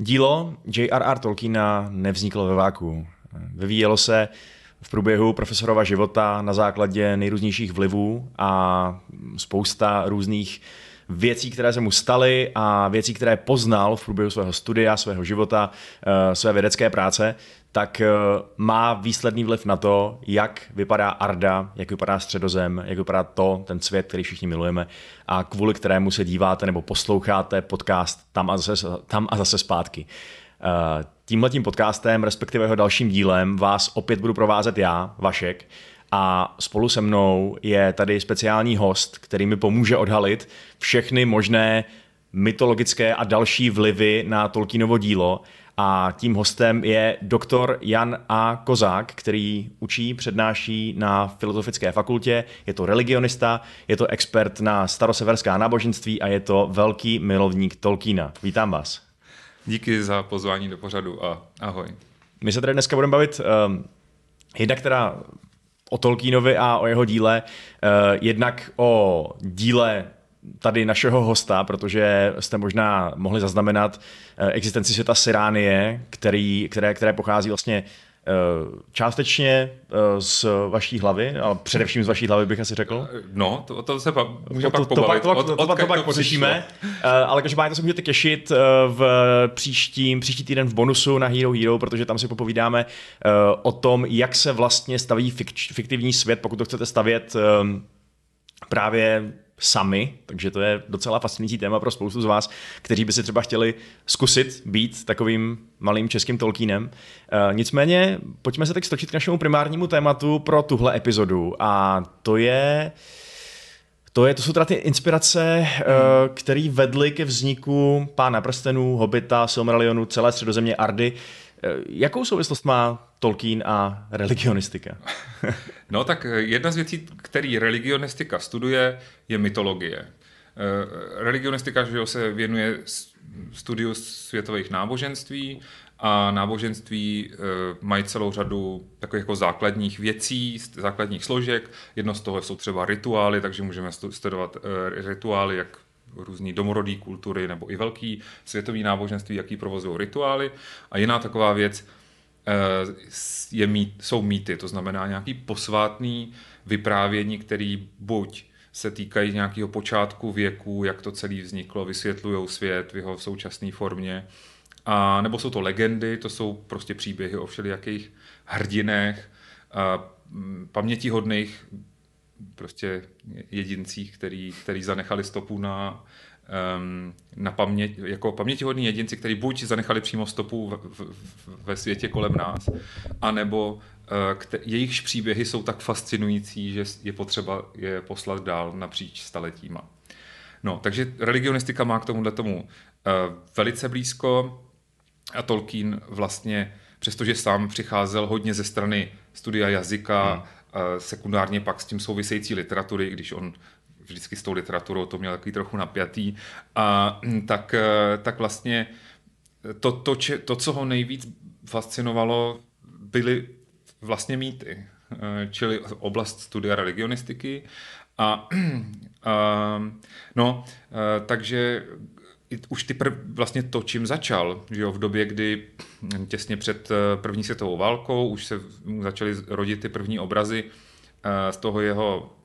Dílo J.R.R. Tolkiena nevzniklo ve váku. Vyvíjelo se v průběhu profesorova života na základě nejrůznějších vlivů a spousta různých věcí, které se mu staly a věcí, které poznal v průběhu svého studia, svého života, eh, své vědecké práce, tak eh, má výsledný vliv na to, jak vypadá Arda, jak vypadá středozem, jak vypadá to, ten svět, který všichni milujeme a kvůli kterému se díváte nebo posloucháte podcast tam a zase, tam a zase zpátky. Eh, tímhletím podcastem, respektive jeho dalším dílem, vás opět budu provázet já, Vašek, a spolu se mnou je tady speciální host, který mi pomůže odhalit všechny možné mytologické a další vlivy na Tolkienovo dílo. A tím hostem je doktor Jan A. Kozák, který učí, přednáší na Filozofické fakultě, je to religionista, je to expert na staroseverská náboženství a je to velký milovník Tolkiena. Vítám vás. Díky za pozvání do pořadu a ahoj. My se tady dneska budeme bavit um, jednak teda o Tolkienovi a o jeho díle, uh, jednak o díle tady našeho hosta, protože jste možná mohli zaznamenat uh, existenci světa Siránie, který, které, které pochází vlastně Eh, částečně eh, z vaší hlavy, ale především z vaší hlavy bych asi řekl. No, to, to se pa, můžeme to, pak pobavit. To, to, to, to, to pak pořešíme, eh, ale každopádně to se můžete těšit v příštím, příští týden v bonusu na Hero Hero, protože tam si popovídáme o tom, jak se vlastně staví fiktivní svět, pokud to chcete stavět právě sami, takže to je docela fascinující téma pro spoustu z vás, kteří by si třeba chtěli zkusit být takovým malým českým Tolkienem. E, nicméně, pojďme se teď stočit k našemu primárnímu tématu pro tuhle epizodu a to je to, je, to jsou teda ty inspirace, hmm. které vedly ke vzniku Pána prstenů, Hobita, Silmarillionu, celé středozemě Ardy. Eh, jakou souvislost má Tolkien a religionistika? no tak eh, jedna z věcí, který religionistika studuje, je mytologie. Eh, religionistika že se věnuje studiu světových náboženství a náboženství mají celou řadu takových jako základních věcí, základních složek. Jedno z toho jsou třeba rituály, takže můžeme studovat rituály, jak různý domorodý kultury nebo i velký světový náboženství, jaký provozují rituály. A jiná taková věc eh, je jsou mýty, to znamená nějaký posvátný vyprávění, který buď se týkají nějakého počátku věku, jak to celé vzniklo, vysvětlují svět v jeho současné formě, a nebo jsou to legendy, to jsou prostě příběhy o všelijakých hrdinech, a pamětihodných prostě jedincích, který, který zanechali stopu na, na paměť, jako pamětihodní jedinci, kteří buď zanechali přímo stopu v, v, ve světě kolem nás, anebo uh, kte, jejichž příběhy jsou tak fascinující, že je potřeba je poslat dál napříč staletíma. No, takže religionistika má k tomuhle tomu uh, velice blízko a Tolkien vlastně, přestože sám přicházel hodně ze strany studia jazyka, hmm sekundárně pak s tím související literatury, když on vždycky s tou literaturou to měl takový trochu napjatý, a, tak, e, tak vlastně to, to, če, to, co ho nejvíc fascinovalo, byly vlastně mýty, e, čili oblast studia religionistiky. A, a no, a, e, takže už ty prv, vlastně to, čím začal, že jo, v době, kdy těsně před eh, první světovou válkou už se začaly rodit ty první obrazy eh, z toho jeho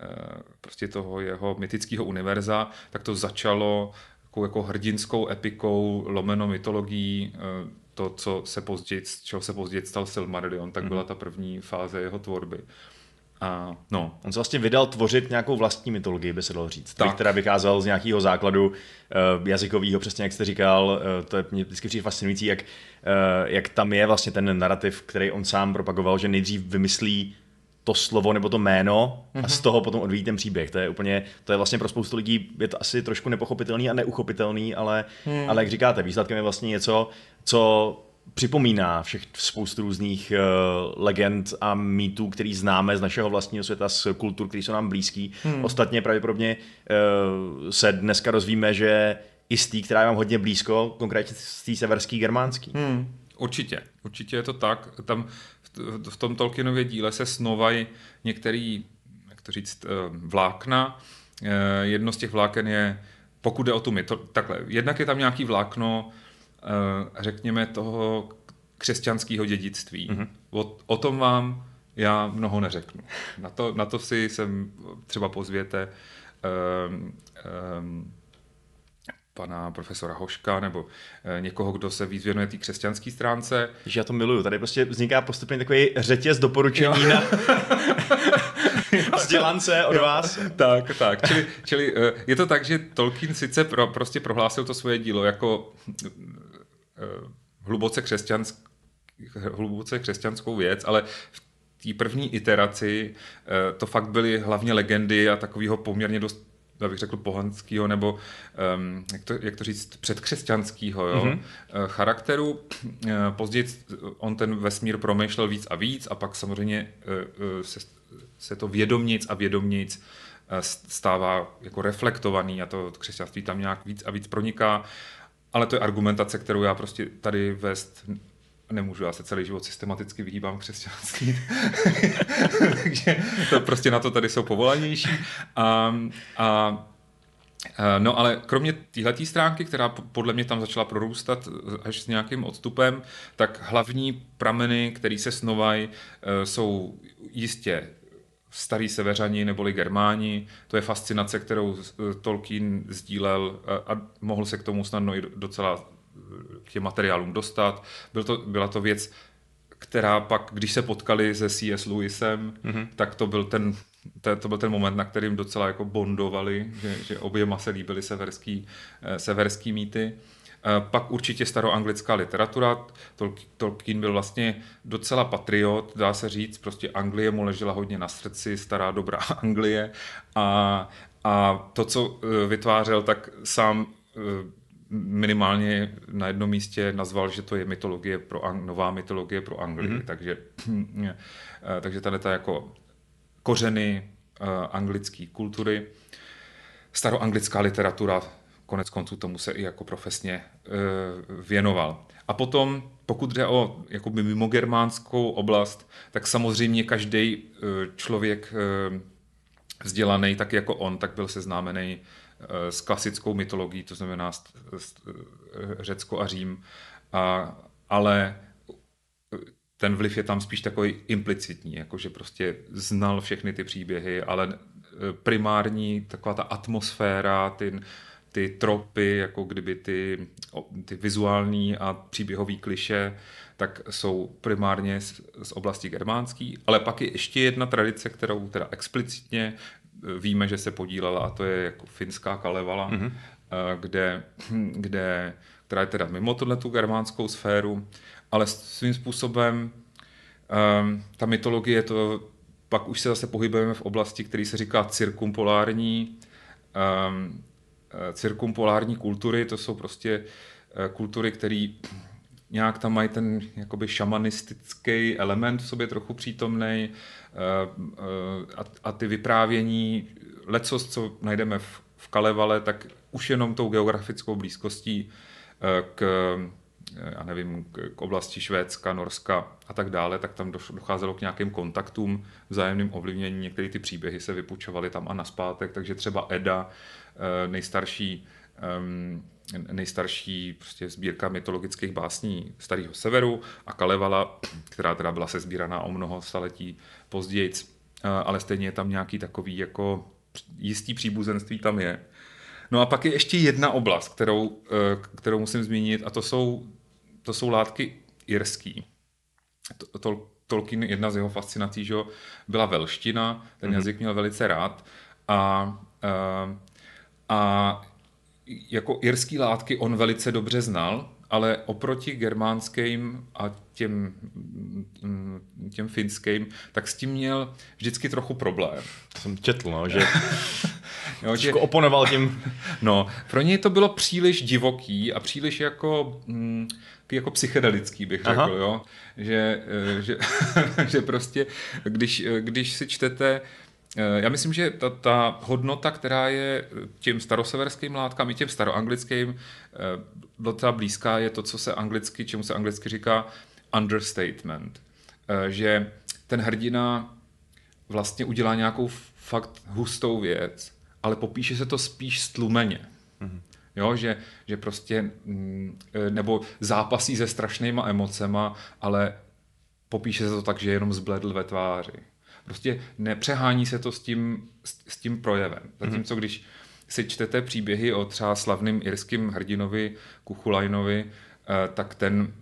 eh, prostě toho jeho mytického univerza, tak to začalo jako, jako hrdinskou epikou, lomeno mytologií, to, co se později, čeho se později stal Silmarillion, tak byla mhm. ta první fáze jeho tvorby. A no, on se vlastně vydal tvořit nějakou vlastní mytologii, by se dalo říct, tak. která vycházel z nějakého základu uh, jazykového, přesně jak jste říkal, uh, to je mě vždycky přijde fascinující, jak, uh, jak tam je vlastně ten narrativ, který on sám propagoval, že nejdřív vymyslí to slovo nebo to jméno mm-hmm. a z mhm. toho potom odvíjí ten příběh. To je úplně, to je vlastně pro spoustu lidí, je to asi trošku nepochopitelný a neuchopitelný, ale, hmm. ale jak říkáte, výsledkem je vlastně něco, co připomíná všech spoustu různých uh, legend a mýtů, který známe z našeho vlastního světa, z kultur, které jsou nám blízký. Hmm. Ostatně pravděpodobně uh, se dneska rozvíme, že i z té, která je vám hodně blízko, konkrétně z té severský germánský. Hmm. Určitě, určitě je to tak. Tam v, v tom Tolkienově díle se snovají některý, jak to říct, uh, vlákna. Jedno z těch vláken je pokud jde o tu myto, takhle, jednak je tam nějaký vlákno, řekněme, toho křesťanského dědictví. Mm-hmm. O, o tom vám já mnoho neřeknu. Na to, na to si sem třeba pozvěte um, um, pana profesora Hoška nebo e, někoho, kdo se víc věnuje té křesťanské stránce. Že já to miluju. Tady prostě vzniká postupně takový řetěz doporučení jo. na vzdělance od jo. vás. Tak, tak. Čili, čili e, je to tak, že Tolkien sice pro, prostě prohlásil to svoje dílo jako hluboce křesťanské hluboce křesťanskou věc, ale v té první iteraci eh, to fakt byly hlavně legendy a takového poměrně dost bych řekl pohanského nebo um, jak, to, jak to říct, předkřesťanského jo? Mm-hmm. charakteru. Eh, později on ten vesmír promýšlel víc a víc a pak samozřejmě se, se to vědomnic a vědomnic stává jako reflektovaný a to křesťanství tam nějak víc a víc proniká. Ale to je argumentace, kterou já prostě tady vést nemůžu, já se celý život systematicky vyhýbám křesťanství, takže to prostě na to tady jsou povolanější. A, a No ale kromě téhleté stránky, která podle mě tam začala prorůstat až s nějakým odstupem, tak hlavní prameny, které se snovají, e, jsou jistě starý severani neboli germáni. To je fascinace, kterou Tolkien sdílel a mohl se k tomu snadno i docela k těm materiálům dostat. Byl to, byla to věc, která pak, když se potkali se C.S. Lewisem, mm-hmm. tak to byl ten to, to byl ten moment, na kterým docela jako bondovali, že, že oběma se líbily severský, eh, severský mýty. Eh, pak určitě staroanglická literatura. Tolkien byl vlastně docela patriot, dá se říct. Prostě Anglie mu ležela hodně na srdci, stará dobrá Anglie. A, a to, co eh, vytvářel, tak sám minimálně na jednom místě nazval, že to je mytologie pro Ang- nová mytologie pro Anglii. Mm-hmm. Takže, eh, takže tady ta jako kořeny uh, anglické kultury, staroanglická literatura, konec konců tomu se i jako profesně uh, věnoval. A potom, pokud jde o jakoby mimogermánskou oblast, tak samozřejmě každý uh, člověk uh, vzdělaný, tak jako on, tak byl seznámený Eh, s klasickou mytologií, to znamená eh, Řecko a Řím, a, ale ten vliv je tam spíš takový implicitní, jakože prostě znal všechny ty příběhy, ale eh, primární taková ta atmosféra, ty, ty tropy, jako kdyby ty, ty vizuální a příběhové kliše, tak jsou primárně z, z oblasti germánský, ale pak je ještě jedna tradice, kterou teda explicitně víme, že se podílela a to je jako finská Kalevala, mm-hmm. kde, kde, která je teda mimo tohle tu germánskou sféru, ale svým způsobem um, ta mytologie, to pak už se zase pohybujeme v oblasti, který se říká cirkumpolární, um, cirkumpolární kultury, to jsou prostě uh, kultury, které nějak tam mají ten jakoby šamanistický element v sobě trochu přítomný eh, eh, a, ty vyprávění, lecos, co najdeme v, v Kalevale, tak už jenom tou geografickou blízkostí eh, k, já nevím, k oblasti Švédska, Norska a tak dále, tak tam docházelo k nějakým kontaktům, vzájemným ovlivnění. Některé ty příběhy se vypučovaly tam a naspátek, takže třeba Eda, nejstarší ehm, nejstarší prostě sbírka mytologických básní Starého severu a Kalevala, která teda byla sezbíraná o mnoho staletí později, ale stejně je tam nějaký takový jako jistý příbuzenství tam je. No a pak je ještě jedna oblast, kterou, e, kterou musím zmínit a to jsou, to jsou látky irský. To, to, Tolkien, jedna z jeho fascinací, že byla velština, ten mm-hmm. jazyk měl velice rád a, a, a jako irský látky on velice dobře znal, ale oproti germánským a těm, mm, těm finským, tak s tím měl vždycky trochu problém. To jsem četl, no, že jo, že oponoval tím. No, pro něj to bylo příliš divoký a příliš jako, mm, jako psychedelický, bych řekl, Aha. jo. Že, eh, že, že prostě, když, když si čtete Eh, já myslím, že ta, ta hodnota, která je těm staroseverským látkám i těm staroanglickým eh, docela blízká, je to, co se anglicky, čemu se anglicky říká understatement. Eh, že ten hrdina vlastně udělá nějakou fakt hustou věc, ale popíše se to spíš stlumeně. Mm-hmm. Jo, že, že prostě, mm, nebo zápasí se strašnýma emocema, ale popíše se to tak, že jenom zbledl ve tváři. Prostě nepřehání se to s tím, s, tím projevem. Zatímco když si čtete příběhy o třeba slavným irským hrdinovi Kuchulajnovi, e, tak ten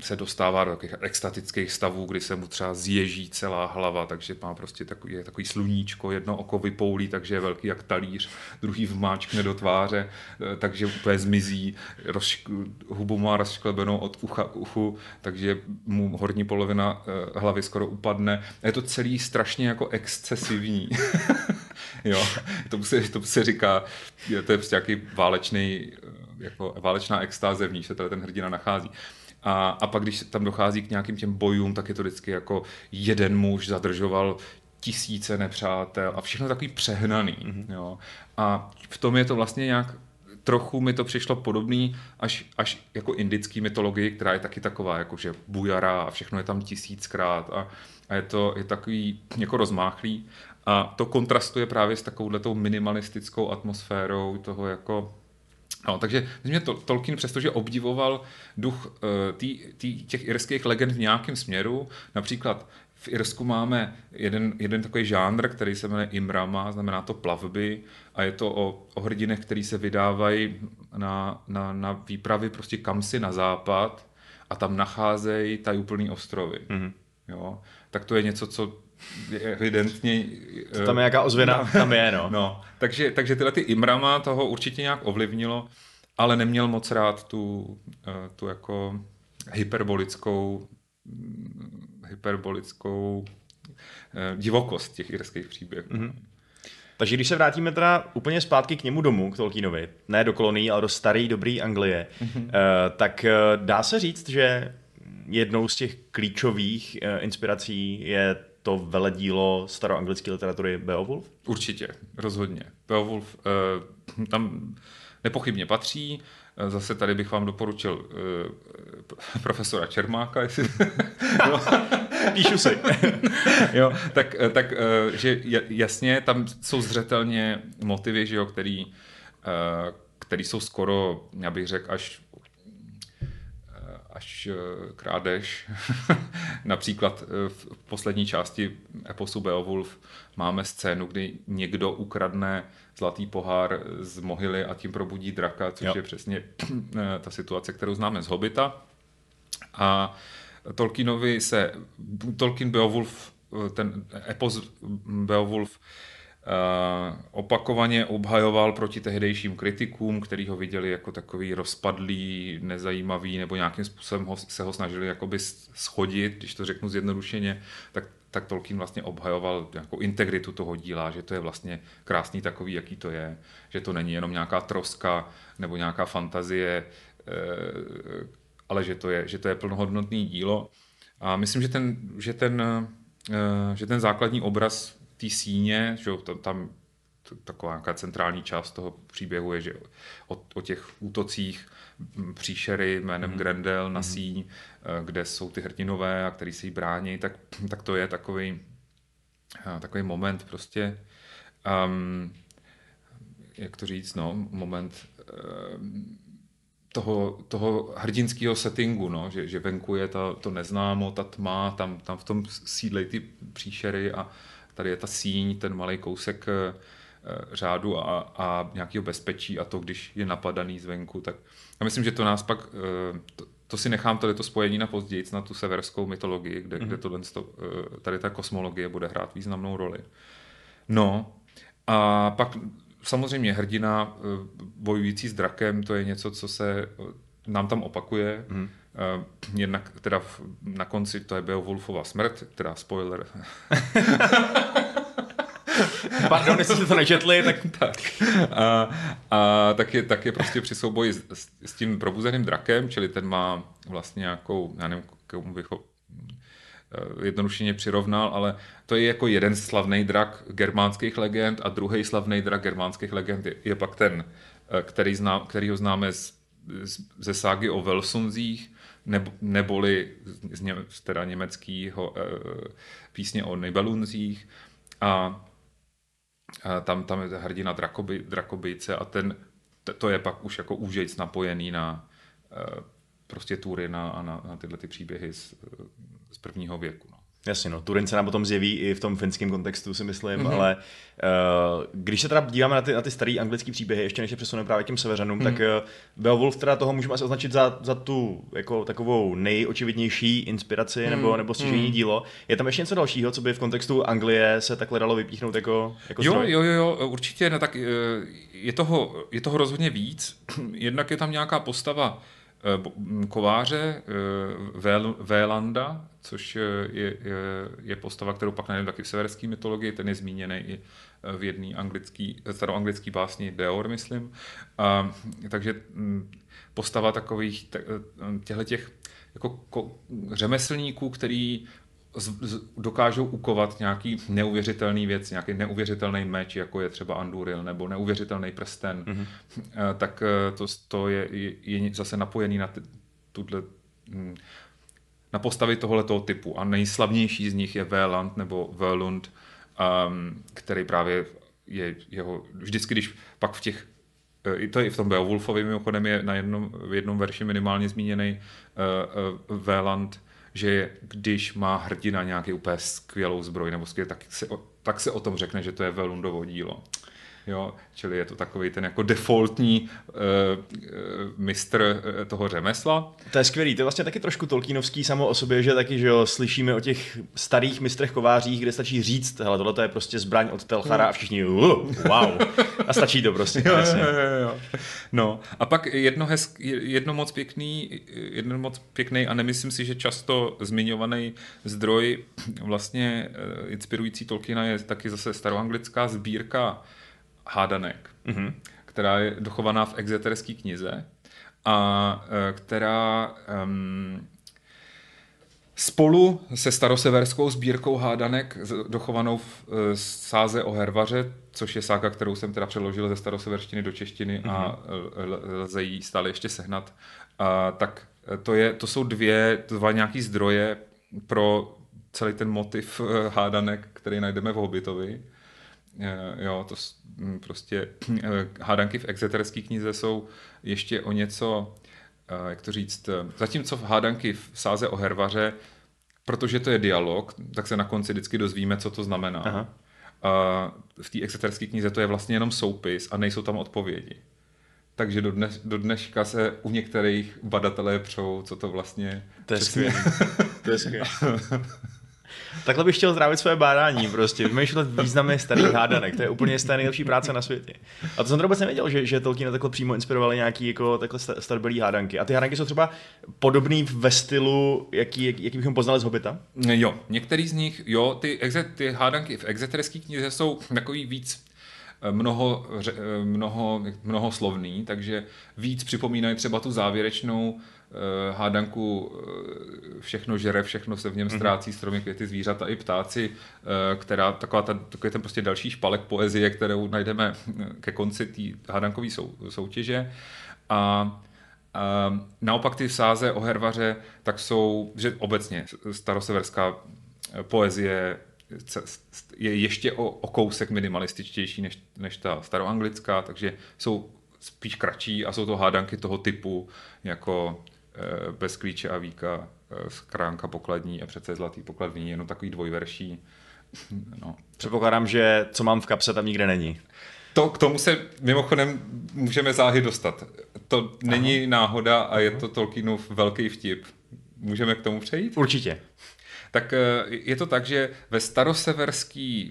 se dostává do takových extatických stavů, kdy se mu třeba zježí celá hlava, takže má prostě takový, je takový sluníčko, jedno oko vypoulí, takže je velký jak talíř, druhý vmáčkne do tváře, eh, takže úplně zmizí, rozšk- hubu má rozšklebenou od ucha k uchu, takže mu horní polovina eh, hlavy skoro upadne. Je to celý strašně jako excesivní. jo, to se, to se říká, to je prostě nějaký válečný, eh, jako válečná extáze v ní se ten hrdina nachází. A, a pak, když tam dochází k nějakým těm bojům, tak je to vždycky jako jeden muž zadržoval tisíce nepřátel a všechno takový přehnaný. Mm-hmm. Jo. A v tom je to vlastně nějak trochu mi to přišlo podobný až, až jako indický mytologii, která je taky taková, jako že bujara a všechno je tam tisíckrát a, a je to je takový jako rozmáchlý. A to kontrastuje právě s takovouhletou minimalistickou atmosférou toho jako No, takže myslím, že Tolkien, přestože obdivoval duch uh, tý, tý, těch irských legend v nějakém směru, například v Irsku máme jeden, jeden takový žánr, který se jmenuje Imrama, znamená to plavby a je to o, o hrdinech, který se vydávají na, na, na výpravy prostě kam si na západ a tam nacházejí tajuplný ostrovy. Mm-hmm. Jo? Tak to je něco, co evidentně... To tam je nějaká ozvěna, no, tam je, no. no. Takže, takže tyhle ty Imrama toho určitě nějak ovlivnilo, ale neměl moc rád tu, eh, tu jako hyperbolickou hyperbolickou eh, divokost těch irských příběhů. Mm-hmm. Takže když se vrátíme teda úplně zpátky k němu domů, k Tolkienovi, ne do kolonií, ale do staré, dobré Anglie, mm-hmm. tak dá se říct, že jednou z těch klíčových inspirací je to veledílo staroanglické literatury Beowulf? Určitě, rozhodně. Beowulf uh, tam nepochybně patří. Eh, zase tady bych vám doporučil uh, profesora Čermáka, jestli... no. Píšu si. jo, tak, tak že jasně, tam jsou zřetelně motivy, že jo, který, který jsou skoro, já bych řekl, až až eh, krádež. Například eh, v poslední části eposu Beowulf máme scénu, kdy někdo ukradne zlatý pohár z mohyly a tím probudí draka, což jo. je přesně eh, ta situace, kterou známe z Hobita. A Tolkienovi se, Tolkien Beowulf, ten epos Beowulf opakovaně obhajoval proti tehdejším kritikům, který ho viděli jako takový rozpadlý, nezajímavý nebo nějakým způsobem ho, se ho snažili jakoby schodit, když to řeknu zjednodušeně, tak, tak Tolkien vlastně obhajoval jako integritu toho díla, že to je vlastně krásný takový, jaký to je, že to není jenom nějaká troska nebo nějaká fantazie, eh, ale že to je, že to je plnohodnotný dílo. A myslím, že ten, že ten, eh, že ten základní obraz té síně, že tam, tam taková nějaká centrální část toho příběhu je, že o, o těch útocích příšery jménem mm. Grendel na mm. síň, eh, kde jsou ty hrdinové a který se jí brání, tak, tak to je takový, eh, takový moment prostě, um, jak to říct, no, moment um, toho, toho hrdinského settingu, no, že, že venku je ta, to neznámo, ta tma, tam, tam v tom sídlej ty příšery a, tady je ta síň, ten malý kousek eh, řádu a, a nějakého bezpečí a to, když je napadaný zvenku, tak já myslím, že to nás pak, eh, to, to si nechám tady to spojení na později, na tu severskou mytologii, kde, mm-hmm. kde tohle, eh, tady ta kosmologie bude hrát významnou roli. No a pak samozřejmě hrdina bojující s drakem, to je něco, co se nám tam opakuje. Mm. Uh, jednak teda na konci to je Beowulfova smrt, teda spoiler. Pardon, jestli jste to nečetli, tak... tak. A, a tak, je, tak je prostě při souboji s, s, s tím probuzeným drakem, čili ten má vlastně nějakou, já nevím, komu bych ho eh, jednodušeně přirovnal, ale to je jako jeden slavný drak germánských legend a druhý slavný drak germánských legend je, je pak ten, eh, který, zná, který ho známe z, ze ságy o Velsonzích, nebo, neboli z, ně, z teda německého e, písně o Nibelunzích a, a tam, tam je hrdina Drakoby, Drakobyjce a ten to je pak už jako úžejc napojený na prostě Turina a na, na tyhle ty příběhy z, z prvního věku. No. Jasně, no, Turin se nám potom zjeví i v tom finském kontextu, si myslím, mm-hmm. ale uh, když se teda díváme na ty, na ty staré anglické příběhy, ještě než se přesuneme právě k těm severanům, mm-hmm. tak uh, Beowulf teda toho můžeme asi označit za, za tu jako takovou nejočividnější inspiraci mm-hmm. nebo, nebo stěžení mm-hmm. dílo. Je tam ještě něco dalšího, co by v kontextu Anglie se takhle dalo vypíchnout jako, jako jo, jo, jo, jo, určitě, no, tak eh, je toho, je toho rozhodně víc. Jednak je tam nějaká postava, kováře eh, Vélanda, což je, je, je postava, kterou pak najdeme taky v severské mytologii, ten je zmíněný i v jedné anglický, staroanglický básni Deor, myslím. A, takže hm, postava takových eh, těchto těch jako ko, řemeslníků, který dokážou ukovat nějaký neuvěřitelný věc, nějaký neuvěřitelný meč, jako je třeba Anduril, nebo neuvěřitelný prsten, mm-hmm. tak eh, to, to je, je, je zase napojený na tuhle hm, na postavy tohoto typu. A nejslavnější z nich je Véland nebo Völund, um, který právě je jeho, vždycky, když pak v těch eh, i to i v tom Beowulfovi mimochodem je na jednom, v jednom verši minimálně zmíněný uh, uh, Véland, že když má hrdina nějaký úplně skvělou zbroj nebo skvělý, tak se, tak se o tom řekne, že to je Velundovo dílo. Jo, čili je to takový ten jako defaultní uh, mistr uh, toho řemesla. To je skvělý, to je vlastně taky trošku Tolkienovský samo o sobě, že taky, že jo, slyšíme o těch starých mistrech kovářích, kde stačí říct, hele, tohle je prostě zbraň od Telchara a všichni, uh, wow, a stačí to prostě. jo, jo, jo, jo. No, a pak jedno, hezk, jedno moc pěkný, jedno moc pěkný a nemyslím si, že často zmiňovaný zdroj vlastně inspirující Tolkiena je taky zase staroanglická sbírka hádanek, mm-hmm. která je dochovaná v exeterské knize a e, která um, spolu se staroseverskou sbírkou hádanek dochovanou v e, sáze o Hervaře, což je sága, kterou jsem teda přeložil ze staroseverštiny do češtiny mm-hmm. a mhm. lze ji stále ještě sehnat, a, tak to, je, to jsou dvě, dva nějaký zdroje pro celý ten motiv e, hádanek, který najdeme v Hobbitovi. Jo, to prostě eh, hádanky v exeterské knize jsou ještě o něco, eh, jak to říct, eh, zatímco v hádanky v sáze o hervaře, protože to je dialog, tak se na konci vždycky dozvíme, co to znamená. Aha. A v té exeterské knize to je vlastně jenom soupis a nejsou tam odpovědi. Takže do, dnes, do dneška se u některých badatelé přou, co to vlastně... To je skvělé. to je skvělé. Takhle bych chtěl zdravit své bádání, prostě vymýšlet významy starých hádanek, to je úplně z nejlepší práce na světě. A to jsem to vůbec nevěděl, že, že Tolkien takhle přímo inspirovali nějaký jako takhle starbilý hádanky. A ty hádanky jsou třeba podobný ve stylu, jaký, jaký bychom poznali z Hobita? Jo, některý z nich, jo, ty, exe, ty hádanky v exeterské knize jsou takový víc eh, mnoho, eh, mnoho, mnoho slovný, takže víc připomínají třeba tu závěrečnou hádanku eh, všechno žere, všechno se v něm mhm. ztrácí, stromy, květy, zvířata i ptáci, eh, která taková ta, takový ten prostě další špalek poezie, kterou najdeme ke konci té hádankové sou, soutěže. A a naopak ty sáze o hervaře, tak jsou, že obecně staroseverská poezie je ještě o, o kousek minimalističtější než, než ta staroanglická, takže jsou spíš kratší a jsou to hádanky toho typu, jako Eh, bez klíče a víka, eh, skránka pokladní a přece zlatý pokladní, jenom takový dvojverší. No. Předpokládám, že co mám v kapse tam nikde není. To, k tomu se mimochodem můžeme záhy dostat. To není Aha. náhoda a je to Tolkienův velký vtip. Můžeme k tomu přejít? Určitě. Tak eh, je to tak, že ve staroseverské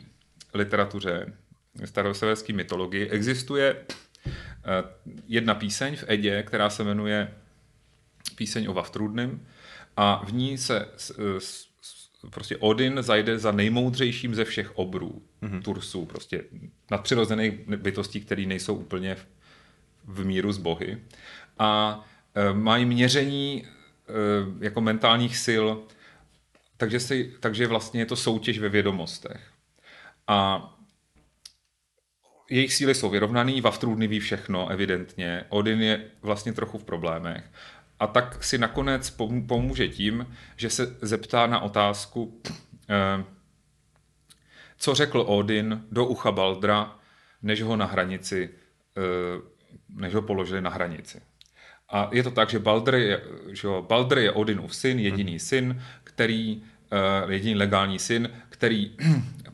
literatuře, ve staroseverské mytologii existuje jedna píseň v Edě, která se jmenuje píseň o Vafthrudnem a v ní se s, prostě Odin zajde za nejmoudřejším ze všech obrů, mm-hmm. Tursů, prostě nadpřirozených bytostí, které nejsou úplně v, v míru s bohy. A e, mají měření e, jako mentálních sil, takže, si, takže vlastně je to soutěž ve vědomostech. A jejich síly jsou vyrovnaný, Vafthrudny ví všechno, evidentně. Odin je vlastně trochu v problémech. A tak si nakonec pomůže tím, že se zeptá na otázku, eh, co řekl Odin do ucha Baldra, než ho na hranici eh, než ho položili na hranici. A je to tak, že Balder je, že Balder je Odinův syn, jediný hmm. syn, který, uh, jediný legální syn, který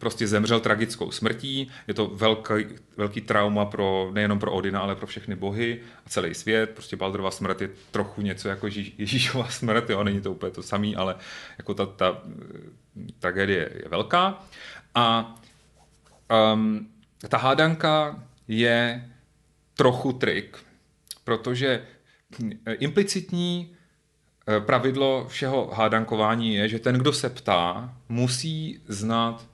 prostě zemřel tragickou smrtí. Je to velký, velký trauma pro, nejenom pro Odina, ale pro všechny bohy a celý svět. Prostě Balderova smrt je trochu něco jako Ježíšova smrt, jo, není to úplně to samý, ale jako ta, ta eh, tragédie je velká. A um, ta hádanka je trochu trik, protože implicitní eh, pravidlo všeho hádankování je, že ten, kdo se ptá, musí znát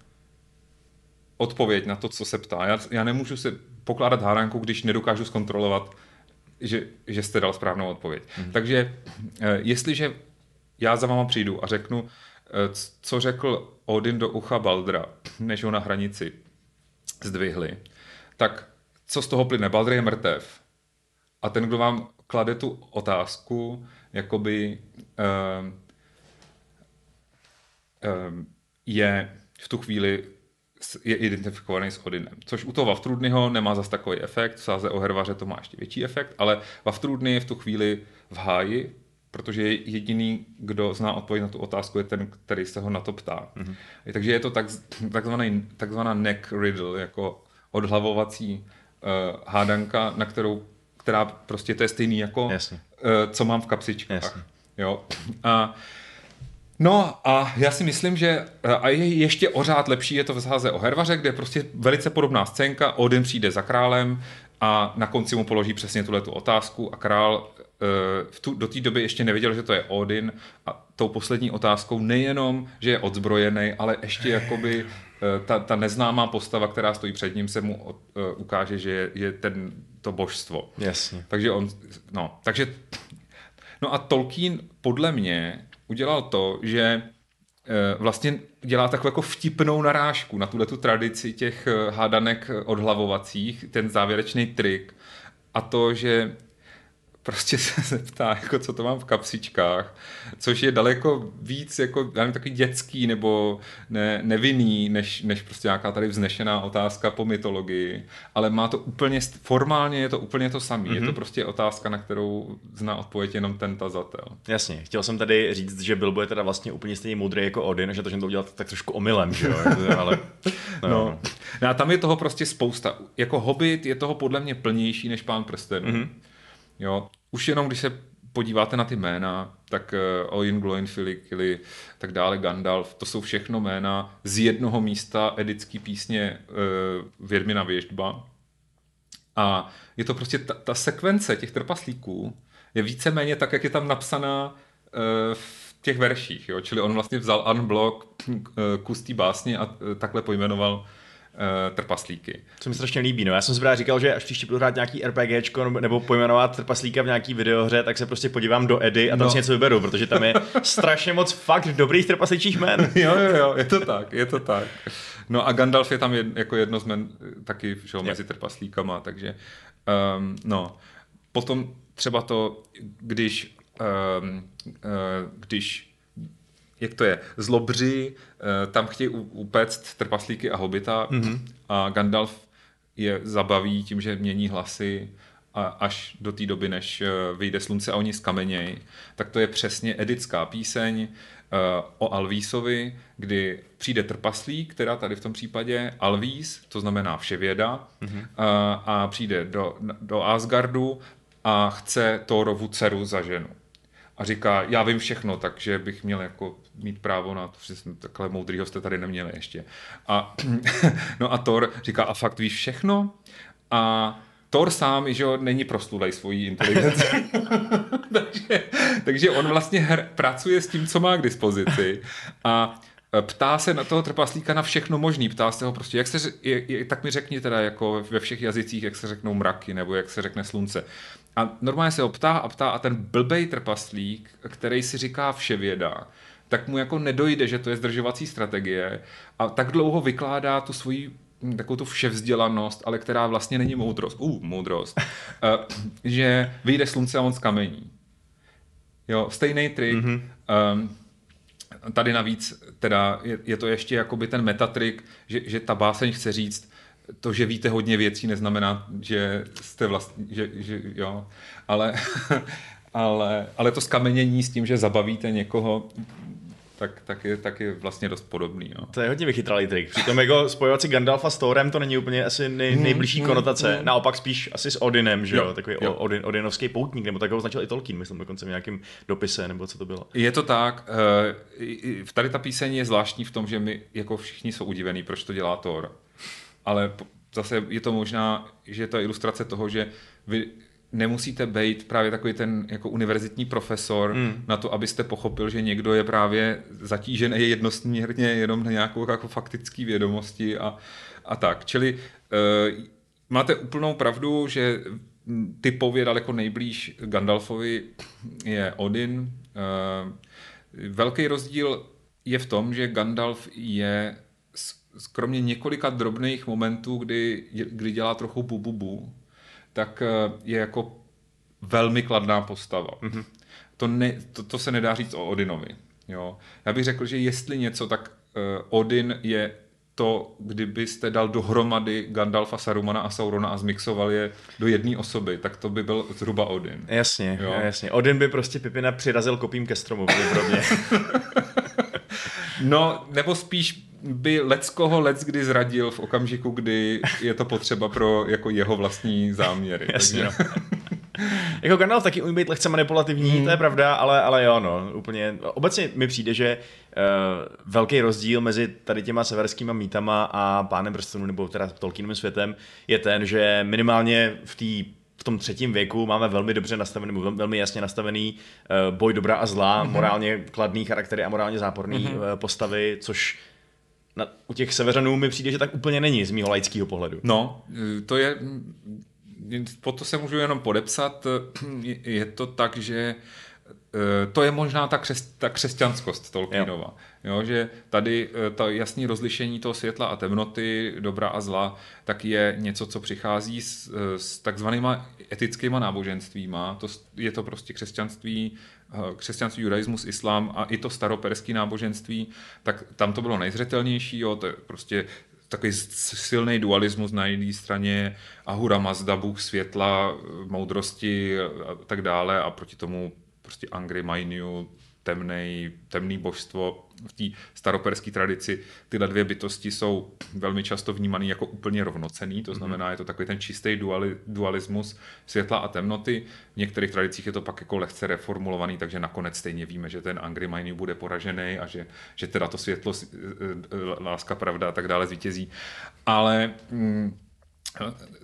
odpověď na to, co se ptá. Já, já nemůžu se pokládat hádanku, když nedokážu zkontrolovat, že, že jste dal správnou odpověď. Mm. Takže eh, jestliže já za váma přijdu a řeknu, eh, co řekl Odin do ucha Baldra, než ho na hranici zdvihli, tak co z toho plyne? Baldr je mrtev. A ten, kdo vám klade tu otázku, jakoby uh, uh, je v tu chvíli je identifikovaný s Odinem. Což u toho Vaftrudyho nemá zas takový efekt, v sáze o Hervaře to má ještě větší efekt, ale Vaftrudy je v tu chvíli v háji, protože jediný, kdo zná odpověď na tu otázku, je ten, který se ho na to ptá. Mm-hmm. Takže je to tak, takzvaný, takzvaná neck riddle, jako odhlavovací uh, hádanka, na kterou, která prostě to je stejný jako, uh, co mám v kapsičkách. Jasně. Jo. A No a já si myslím, že eh, a je ještě ořád lepší je to v záze o Hervaře, kde je prostě velice podobná scénka, Odin přijde za králem a na konci mu položí přesně tuhle tu otázku a král v tu, do té doby ještě nevěděl, že to je Odin a tou poslední otázkou nejenom, že je odzbrojený, ale ještě jakoby Eh, ta, ta neznámá postava, která stojí před ním, se mu uh, ukáže, že je, je ten, to božstvo. Jasně. Takže on, no, takže, no a Tolkien podle mě udělal to, že uh, vlastně dělá takovou jako vtipnou narážku na tuhle tu tradici těch uh, hádanek odhlavovacích, ten závěrečný trik a to, že prostě se zeptá, jako co to mám v kapsičkách, což je daleko víc jako já nevím, takový dětský nebo ne, nevinný, než, než prostě nějaká tady vznešená otázka po mytologii, ale má to úplně, formálně je to úplně to samé. Mm-hmm. Je to mhm. prostě otázka, na kterou zná odpověď jenom ten tazatel. Jasně, chtěl jsem tady říct, že Bilbo je teda vlastně úplně stejně moudrý jako Odin, že to, že to udělat tak trošku omylem, že jo, ale... No. no. no. a tam je toho prostě spousta. Jako Hobbit je toho podle mě plnější než Pán prstenů. Mm-hmm. Jo, už jenom když se podíváte na ty jména, tak uh, Owen Gloinfilik ili tak dále, Gandalf, to jsou všechno jména z jednoho místa edický písně uh, Vědmina věždba. A je to prostě ta, ta sekvence těch trpaslíků je víceméně tak, jak je tam napsaná uh, v těch verších. Jo? Čili on vlastně vzal unblock kus té básně a uh, takhle pojmenoval uh, trpaslíky. Co mi strašně líbí. No. Já jsem si právě říkal, že až příště budu hrát nějaký RPGčko nebo pojmenovat trpaslíka v nějaký videohře, tak se prostě podívám do Edy a tam no. si něco vyberu, protože tam je strašně moc fakt dobrých trpasličích jmen. jo, jo, jo, je to tak, je to tak. No a Gandalf je tam jed, jako jedno z men taky šel mezi trpaslíkama, takže um, no. Potom třeba to, když um, uh, když jak to je, zlobři eh, tam chtějí upéct trpaslíky a hobita mm-hmm. a Gandalf je zabaví tím, že mění hlasy a až do té doby, než eh, vyjde slunce a oni skamenějí, tak to je přesně edická píseň eh, o Alvísovi, kdy přijde trpaslík, která tady v tom případě Alvís, to znamená vševěda, mm-hmm. a, a přijde do, do Asgardu a chce Thorovu dceru za ženu a říká, já vím všechno, takže bych měl jako mít právo na to, že jsem takhle moudrýho jste tady neměli ještě. A, no a Thor říká, a fakt víš všechno? A Thor sám, že jo, není proslulej svojí inteligenci. takže, takže on vlastně hr, pracuje s tím, co má k dispozici a e, ptá se na toho trpaslíka na všechno možný, ptá se ho prostě, jak se, je, je, tak mi řekni teda jako ve všech jazycích, jak se řeknou mraky, nebo jak se řekne slunce. A normálně se ho ptá a ptá a ten blbej trpaslík, který si říká vševěda, tak mu jako nedojde, že to je zdržovací strategie a tak dlouho vykládá tu svoji hm, takovou tu vševzdělanost, ale která vlastně není moudrost. Uh, moudrost. uh, že vyjde slunce a on z kamení. Jo, stejný trik. Mm-hmm. Um, tady navíc teda je, je to ještě jakoby ten metatrik, že, že ta báseň chce říct, to, že víte hodně věcí, neznamená, že jste vlastně, že, že jo, ale, ale, ale to skamenění s tím, že zabavíte někoho, tak, tak, je, tak je vlastně dost podobný. No. To je hodně vychytralý trik. Přitom jako spojovat si Gandalfa s Thorem to není úplně asi nej, hmm, nejbližší mm, konotace. Mm, Naopak spíš asi s Odinem, že jo? jo Takový jo. Odin, Odinovský poutník, nebo tak ho označil i Tolkien, myslím dokonce v nějakém dopise, nebo co to bylo. Je to tak. Uh, tady ta píseň je zvláštní v tom, že my jako všichni jsou udivení, proč to dělá Thor. Ale zase je to možná, že je to ilustrace toho, že vy nemusíte být právě takový ten jako univerzitní profesor mm. na to, abyste pochopil, že někdo je právě zatížený jednosměrně jenom na nějakou jako faktický vědomosti a, a tak. Čili uh, máte úplnou pravdu, že typově daleko nejblíž Gandalfovi je Odin. Uh, velký rozdíl je v tom, že Gandalf je kromě několika drobných momentů, kdy, kdy dělá trochu bu, bu, bu tak eh, je jako velmi kladná postava. Mm-hmm. To, ne, to, to se nedá říct o Odinovi. Jo. Já bych řekl, že jestli něco, tak uh, Odin je to, kdybyste dal dohromady Gandalfa, Sarumana a Saurona a zmixoval je do jedné osoby, tak to by byl zhruba Odin. Jasně, jo? jasně. Odin by prostě Pipina přirazil kopím ke stromu, pro mě. no, nebo spíš by Leckoho Lec kdy zradil v okamžiku, kdy je to potřeba pro jako jeho vlastní záměry. Jasně, takže... no. jako Gandalf taky umí být lehce manipulativní, hmm. to je pravda, ale, ale jo, no, úplně. Obecně mi přijde, že uh, velký rozdíl mezi tady těma severskými mítama a pánem prstenů, nebo teda Tolkienovým světem, je ten, že minimálně v té v tom třetím věku máme velmi dobře nastavený, velmi jasně nastavený uh, boj dobra a zla, mm-hmm. morálně kladný charaktery a morálně záporný mm-hmm. postavy, což na, u těch severanů mi přijde, že tak úplně není z mého laického pohledu. No, to je, po to se můžu jenom podepsat, je to tak, že eh, to je možná ta, křes, ta křesťanskost Tolkienova. Jo. jo. že tady ta jasné rozlišení toho světla a temnoty, dobra a zla, tak je něco, co přichází s, s takzvanýma etickýma náboženstvíma. To, je to prostě křesťanství, křesťanství, judaismus, islám a i to staroperský náboženství, tak tam to bylo nejzřetelnější, jo, to je prostě takový silný dualismus na jedné straně, Ahura Mazda, Bůh světla, moudrosti a tak dále a proti tomu prostě Angry Mainiu, temnej, temný božstvo v té staroperské tradici tyhle dvě bytosti jsou velmi často vnímané jako úplně rovnocený, to znamená, mhm. je to takový ten čistý duali, dualismus světla a temnoty. V některých tradicích je to pak jako lehce reformulovaný, takže nakonec stejně víme, že ten Angry Maini bude poražený a že, že teda to světlo, eh, eh, láska, pravda a tak dále zvítězí. Ale mm,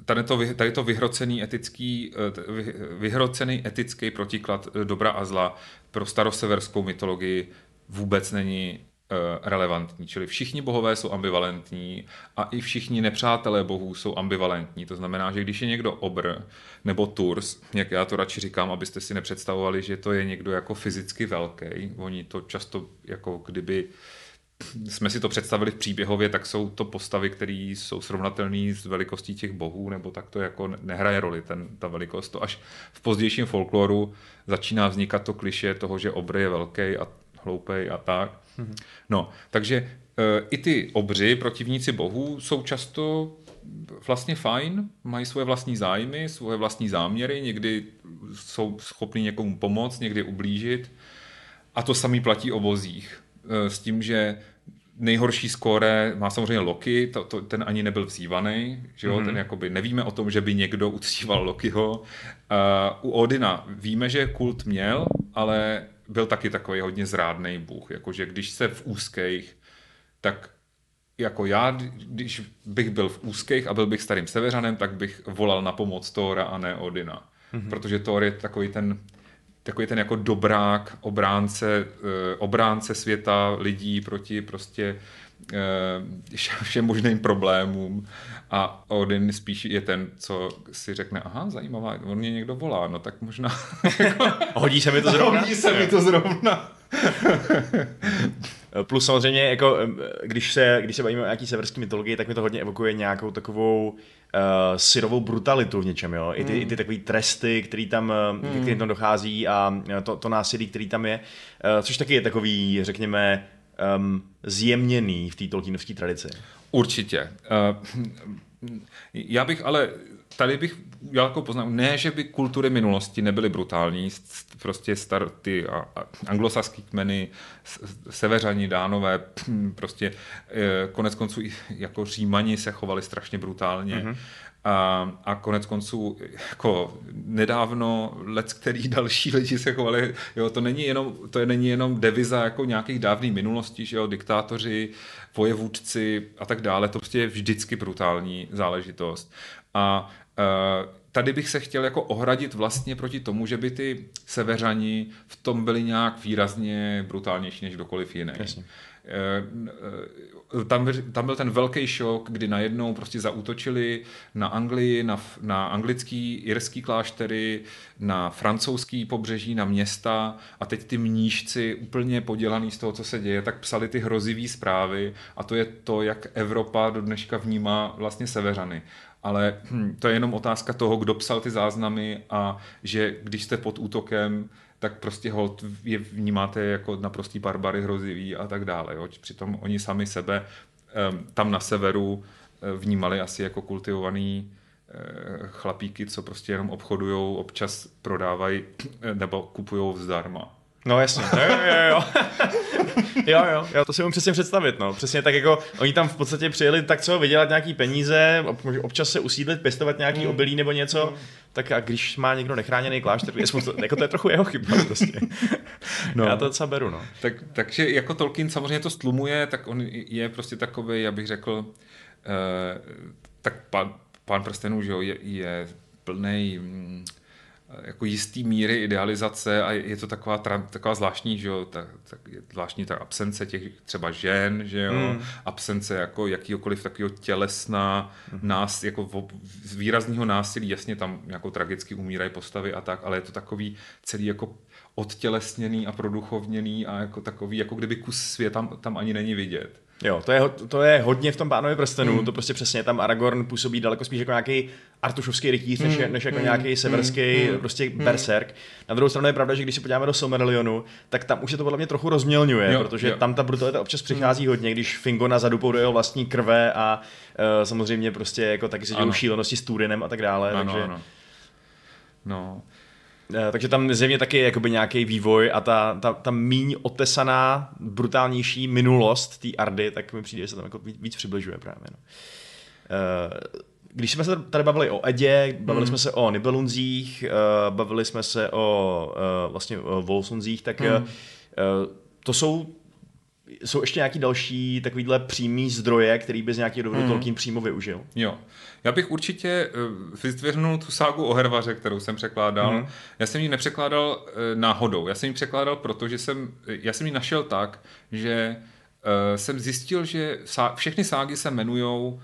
tady to, tady to vyhrocený etický, eh, vyhrocený etický protiklad dobra a zla pro staroseverskou mytologii vůbec není uh, relevantní. Čili všichni bohové jsou ambivalentní a i všichni nepřátelé bohů jsou ambivalentní. To znamená, že když je někdo obr nebo turs, jak já to radši říkám, abyste si nepředstavovali, že to je někdo jako fyzicky velký, oni to často jako kdyby jsme si to představili v příběhově, tak jsou to postavy, které jsou srovnatelné s velikostí těch bohů, nebo tak to jako nehraje roli, ten, ta velikost. To až v pozdějším folkloru začíná vznikat to kliše toho, že obr je velký a hloupej a tak. Mm-hmm. No, takže e, i ty obři, protivníci bohů, jsou často vlastně fajn, mají svoje vlastní zájmy, svoje vlastní záměry, někdy jsou schopni někomu pomoct, někdy ublížit. A to samý platí o vozích. E, s tím, že nejhorší skóre má samozřejmě Loki, to, to, ten ani nebyl vzývaný, že jo? Mm-hmm. ten jakoby nevíme o tom, že by někdo uctíval Lokiho. Uh, u Odina víme, že kult měl, ale byl taky takový hodně zrádný bůh, jakože když se v úzkých, tak jako já, když bych byl v úzkých a byl bych starým seveřanem, tak bych volal na pomoc Tóra a ne Odina. Mm-hmm. Protože Thor je takový ten, takový ten jako dobrák, obránce, eh, obránce světa lidí proti prostě eh, všem možným problémům a Odin spíš je ten, co si řekne, aha, zajímavá, on mě někdo volá, no tak možná... Hodí se mi to zrovna? Hodí se mi to zrovna. Plus samozřejmě, jako, když, se, když se bavíme o nějaký severské mytologii, tak mi to hodně evokuje nějakou takovou uh, syrovou brutalitu v něčem, jo. I ty, hmm. i ty takové tresty, který tam, hmm. který tam dochází a to, to násilí, který tam je, uh, což taky je takový, řekněme, um, zjemněný v té tolkienovské tradici. Určitě. Uh, já bych ale, tady bych jako poznám, ne, že by kultury minulosti nebyly brutální, prostě star, ty a, a, anglosaský kmeny, severani, dánové, prostě e, konec konců jako římani se chovali strašně brutálně. Mm-hmm. A, a konec konců, jako nedávno, let, který další lidi se chovali, jo, to není jenom, to není jenom deviza jako nějakých dávných minulostí, že jo, diktátoři, vojevůdci a tak dále, to prostě je vždycky brutální záležitost. A tady bych se chtěl jako ohradit vlastně proti tomu, že by ty severani v tom byli nějak výrazně brutálnější než kdokoliv jiný. Jasně. Eh, eh, tam, tam byl ten velký šok, kdy najednou prostě zautočili na Anglii, na, na anglický, irský kláštery, na francouzský pobřeží, na města a teď ty mnížci úplně podělaný z toho, co se děje, tak psali ty hrozivý zprávy a to je to, jak Evropa do dneška vnímá vlastně severany ale hm, to je jenom otázka toho, kdo psal ty záznamy a že když jste pod útokem, tak prostě hold je vnímáte jako naprostý barbary hrozivý a tak dále. Jo. Přitom oni sami sebe um, tam na severu uh, vnímali asi jako kultivovaný uh, chlapíky, co prostě jenom obchodují, občas prodávají nebo kupují zdarma. No jasně, jo, jo, jo. jo, jo, jo, to si můžu přesně představit, no. Přesně tak jako, oni tam v podstatě přijeli tak co, vydělat nějaký peníze, občas se usídlit, pěstovat nějaký mm. obilí nebo něco, mm. tak a když má někdo nechráněný klášter, to, jako to je trochu jeho chyba prostě. No. Já to docela beru, no. Tak, takže jako Tolkien samozřejmě to stlumuje, tak on je prostě takový, já bych řekl, uh, tak pán, pán prstenů, že jo, je, je plný mm, jako jistý míry idealizace a je to taková, taková zvláštní, že jo, tak, tak je zvláštní ta absence těch třeba žen, že jo, mm. absence jako jakýkoliv takového tělesná, mm. nás, jako výrazného násilí, jasně tam jako tragicky umírají postavy a tak, ale je to takový celý jako odtělesněný a produchovněný a jako takový, jako kdyby kus světa tam, tam ani není vidět. Jo, to je, to je hodně v tom pánovi prstenu, mm. to prostě přesně tam Aragorn působí daleko spíš jako nějaký artušovský rytíř, než, mm. než jako mm. nějaký severský mm. prostě mm. berserk. Na druhou stranu je pravda, že když se podíváme do Somerlionu, tak tam už se to podle mě trochu rozmělňuje, jo, protože jo. tam ta brutalita občas přichází mm. hodně, když Fingona zadupou do jeho vlastní krve a uh, samozřejmě prostě jako taky se dějou šílenosti s Turinem a tak dále. Ano, takže... ano. No. Eh, takže tam zjevně taky je jakoby nějaký vývoj a ta, ta, ta míň otesaná, brutálnější minulost té Ardy, tak mi přijde, že se tam jako víc, víc přibližuje právě. No. Eh, když jsme se tady bavili o Edě, bavili hmm. jsme se o Nibelunzích, eh, bavili jsme se o vlastně o Volsunzích, tak hmm. to jsou jsou ještě nějaký další takovýhle přímý zdroje, který by z nějakého důvodu hmm. Tolkien přímo využil? Jo. Já bych určitě uh, vyzdvihnul tu ságu o Hervaře, kterou jsem překládal. Hmm. Já jsem ji nepřekládal uh, náhodou. Já jsem ji překládal, protože jsem, já jsem ji našel tak, že uh, jsem zjistil, že všechny ságy se jmenují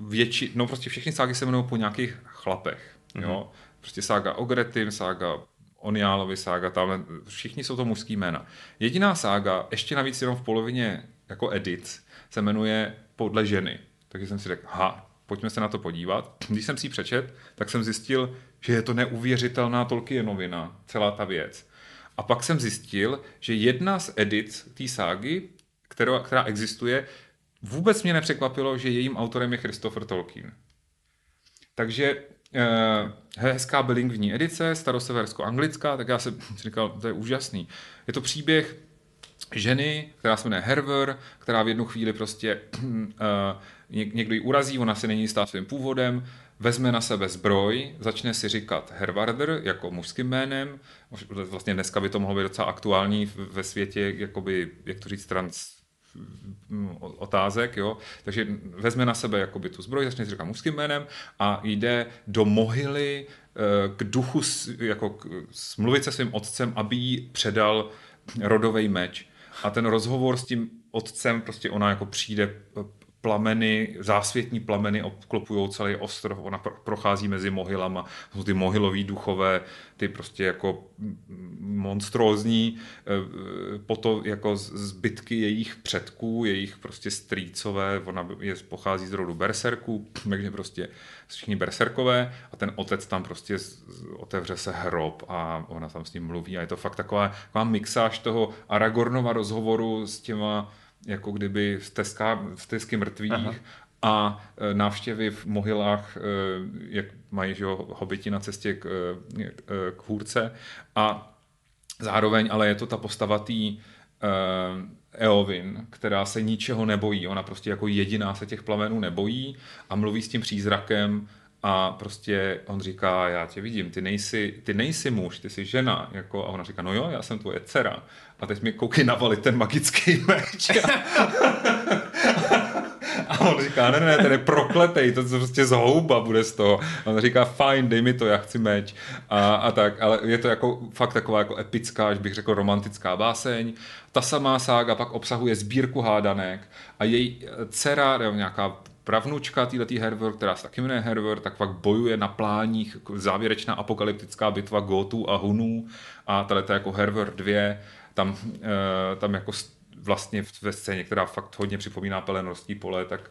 větši, no prostě všechny ságy se jmenují po nějakých chlapech. Hmm. Jo? Prostě sága o Gretim, sága Oniálovi sága, tam všichni jsou to mužský jména. Jediná sága, ještě navíc jenom v polovině jako edit, se jmenuje podle ženy. Takže jsem si řekl, ha, pojďme se na to podívat. Když jsem si ji přečet, tak jsem zjistil, že je to neuvěřitelná Tolkienovina, celá ta věc. A pak jsem zjistil, že jedna z edit té ságy, která, která existuje, vůbec mě nepřekvapilo, že jejím autorem je Christopher Tolkien. Takže uh, hezká bilingvní edice, staroseversko-anglická, tak já jsem říkal, to je úžasný. Je to příběh ženy, která se jmenuje Herver, která v jednu chvíli prostě uh, někdo ji urazí, ona si není jistá svým původem, vezme na sebe zbroj, začne si říkat Hervarder jako mužským jménem, vlastně dneska by to mohlo být docela aktuální ve světě, jakoby, jak to říct, trans, otázek, jo. Takže vezme na sebe jakoby tu zbroj, začne si říkat mužským jménem a jde do mohyly eh, k duchu, jako k, smluvit se svým otcem, aby jí předal rodový meč. A ten rozhovor s tím otcem, prostě ona jako přijde plameny, zásvětní plameny obklopují celý ostrov, ona prochází mezi mohylama, jsou ty mohylový duchové, ty prostě jako monstrózní, e, potom jako zbytky jejich předků, jejich prostě strýcové, ona je, pochází z rodu berserků, takže prostě všichni berserkové. A ten otec tam prostě otevře se hrob a ona tam s ním mluví. A je to fakt taková, taková mixáž toho Aragornova rozhovoru s těma jako kdyby v tesky mrtvých Aha. a návštěvy v mohylách, jak mají že jo, hobiti na cestě k, k hůrce a zároveň ale je to ta postava té Eowyn, která se ničeho nebojí. Ona prostě jako jediná se těch plamenů nebojí a mluví s tím přízrakem a prostě on říká, já tě vidím, ty nejsi, ty nejsi muž, ty jsi žena. Jako, a ona říká, no jo, já jsem tvoje dcera. A teď mi koukej navalit ten magický meč. A on říká, ne, ne, ten je prokletej, to je prostě zhouba bude z toho. A on říká, fajn, dej mi to, já chci meč. A, a tak, ale je to jako fakt taková jako epická, až bych řekl romantická báseň. Ta samá sága pak obsahuje sbírku hádanek a její dcera, nebo nějaká pravnučka této Hervor, která se taky jmenuje Hervor, tak fakt bojuje na pláních, jako závěrečná apokalyptická bitva Gotů a Hunů a tady to jako Hervor 2, tam, e, tam jako vlastně ve scéně, která fakt hodně připomíná Pelenorský pole, tak,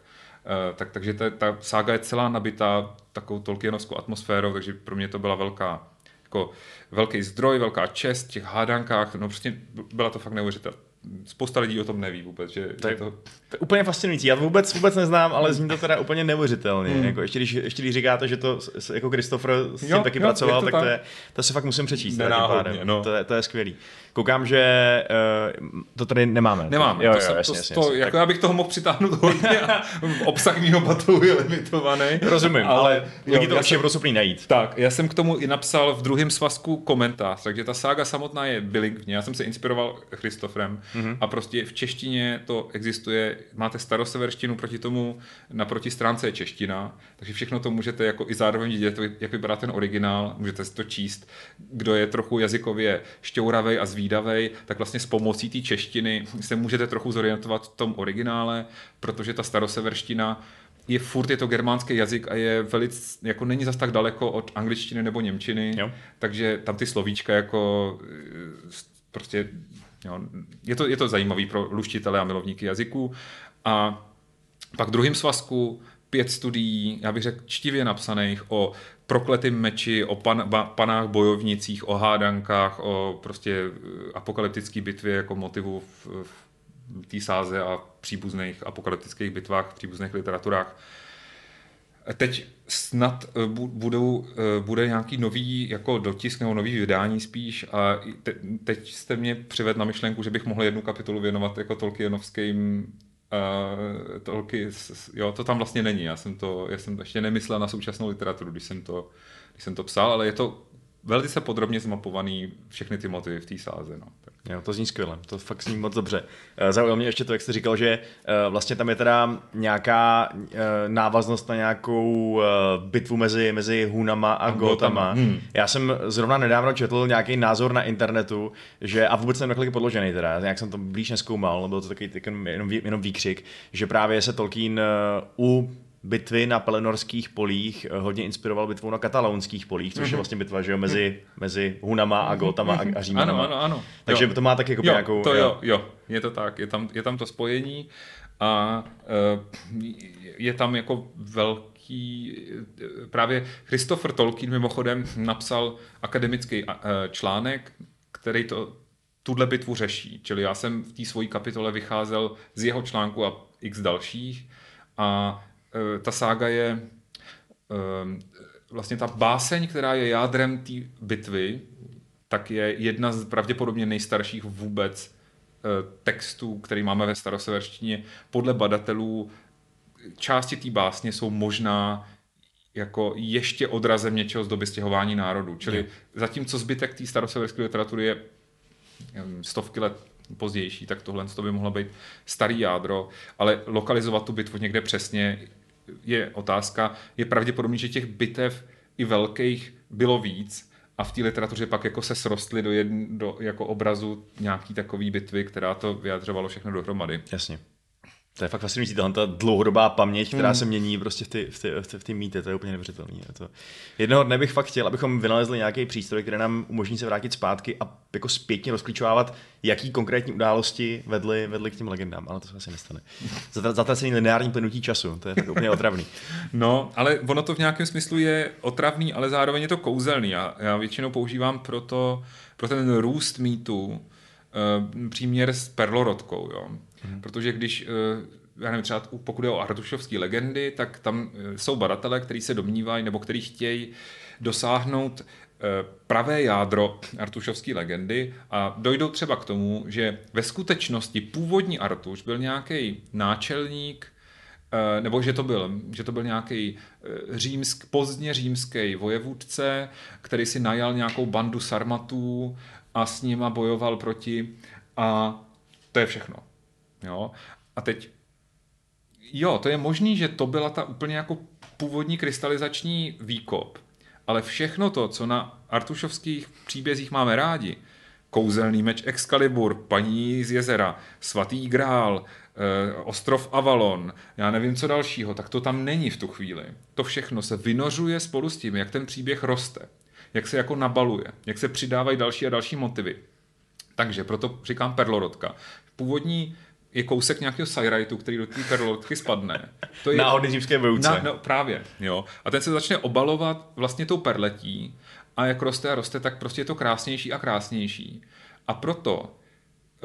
e, tak takže ta, ta sága je celá nabitá takovou Tolkienovskou atmosférou, takže pro mě to byla velká jako velký zdroj, velká čest v těch hádankách, no prostě byla to fakt neuvěřitelná spousta lidí o tom neví vůbec. Že, to, je to... to je úplně fascinující. Já to vůbec, vůbec neznám, ale zní to teda úplně neuvěřitelně. Hmm. Jako ještě, když, ještě když říkáte, že to jako Christopher s tím jo, taky jo, pracoval, to tak, tak to, je, to se fakt musím přečíst. Nenáhodně, no. to, je, to je skvělý. Koukám, že uh, to tady nemáme. Nemáme. Jo, to, jo, jasně, to, jasně, to, jasně, jako tak... já bych toho mohl přitáhnout hodně a obsah mýho batlu je limitovaný. Rozumím, ale, ale lidi to určitě budou schopný najít. Tak, já jsem k tomu i napsal v druhém svazku komentář, takže ta sága samotná je bilingvní. Já jsem se inspiroval Christopherem mm-hmm. a prostě v češtině to existuje. Máte staroseverštinu proti tomu, naproti stránce je čeština, takže všechno to můžete jako i zároveň vidět, jak vypadá ten originál, můžete si to číst. Kdo je trochu jazykově šťouravej a zvídavej, tak vlastně s pomocí té češtiny se můžete trochu zorientovat v tom originále, protože ta staroseverština je furt je to germánský jazyk a je velice, jako není zas tak daleko od angličtiny nebo němčiny, jo. takže tam ty slovíčka jako prostě jo, je, to, je to zajímavý pro luštitele a milovníky jazyků a pak v druhém svazku pět studií, já bych řekl čtivě napsaných o prokletým meči, o pan, ba, panách bojovnicích, o hádankách, o prostě eh, apokalyptické bitvě jako motivu v, v té sáze a příbuzných apokalyptických bitvách, v příbuzných literaturách. Teď snad eh, budou, eh, bude nějaký nový jako dotisk nebo nový vydání spíš a te, teď jste mě přivedl na myšlenku, že bych mohl jednu kapitolu věnovat jako Tolkienovským Uh, tolky, jo, to tam vlastně není. Já jsem to, já jsem ještě nemyslel na současnou literaturu, když jsem to, když jsem to psal, ale je to velice podrobně zmapovaný všechny ty motivy v té sáze. No. Jo, to zní skvěle, to fakt zní moc dobře. Eh, zaujalo mě ještě to, jak jste říkal, že eh, vlastně tam je teda nějaká návaznost na nějakou bitvu mezi, mezi Hunama a, Gotama. Hmm. Já jsem zrovna nedávno četl nějaký názor na internetu, že, a vůbec jak je podložený teda, jak jsem to blíž neskoumal, byl to takový jenom, jenom výkřik, že právě se Tolkien u bitvy na pelenorských polích eh, hodně inspiroval bitvou na katalonských polích, což je mhm. vlastně bitva že jo, mezi, mezi Hunama a Gotama a, a Římanama. Ano, ano, ano. Takže jo. to má taky jako jo, nějakou... To jo, jo, je to tak, je tam, je tam to spojení a uh, je tam jako velký... Eh, právě Christopher Tolkien mimochodem napsal akademický článek, který to tuhle bitvu řeší. Čili já jsem v té svojí kapitole vycházel z jeho článku a x dalších a Eh, ta sága je ehm, vlastně ta báseň, která je jádrem té bitvy, tak je jedna z pravděpodobně nejstarších vůbec eh, textů, který máme ve staroseverštině. Podle badatelů části té básně jsou možná jako ještě odrazem něčeho z doby stěhování národů. Čili je. zatímco zbytek té staroseverské literatury je stovky let pozdější, tak tohle to by mohlo být starý jádro, ale lokalizovat tu bitvu někde přesně je otázka. Je pravděpodobný, že těch bitev i velkých bylo víc a v té literatuře pak jako se srostly do, jedn, do jako obrazu nějaký takový bitvy, která to vyjadřovalo všechno dohromady. Jasně. To je fakt fascinující, tahle ta dlouhodobá paměť, která mm. se mění prostě v ty, v ty, v ty, v ty mýty, to je úplně neuvěřitelné. To... Jednoho dne bych fakt chtěl, abychom vynalezli nějaký přístroj, který nám umožní se vrátit zpátky a jako zpětně rozklíčovávat, jaký konkrétní události vedly, vedly k těm legendám, ale to se asi nestane. Zatracený lineární plynutí času, to je tak úplně otravný. No, ale ono to v nějakém smyslu je otravný, ale zároveň je to kouzelný. Já, já většinou používám proto, pro ten růst mýtu uh, příměr s perlorodkou. Jo? Mm. Protože když uh, já nevím, třeba pokud je o artušovské legendy, tak tam jsou badatelé, kteří se domnívají nebo kteří chtějí dosáhnout pravé jádro artušovské legendy a dojdou třeba k tomu, že ve skutečnosti původní Artuš byl nějaký náčelník Eh, nebo že to byl, že to byl nějaký eh, římsk, pozdně římský vojevůdce, který si najal nějakou bandu sarmatů a s nima bojoval proti a to je všechno. Jo? A teď, jo, to je možný, že to byla ta úplně jako původní krystalizační výkop, ale všechno to, co na artušovských příbězích máme rádi, kouzelný meč Excalibur, paní z jezera, svatý grál, Eh, ostrov Avalon, já nevím co dalšího, tak to tam není v tu chvíli. To všechno se vynořuje spolu s tím, jak ten příběh roste, jak se jako nabaluje, jak se přidávají další a další motivy. Takže proto říkám perlorodka. Původní je kousek nějakého sajrajtu, který do té perlorotky spadne. To je náhodný římské vouce. Na, no, právě, jo. A ten se začne obalovat vlastně tou perletí a jak roste a roste, tak prostě je to krásnější a krásnější. A proto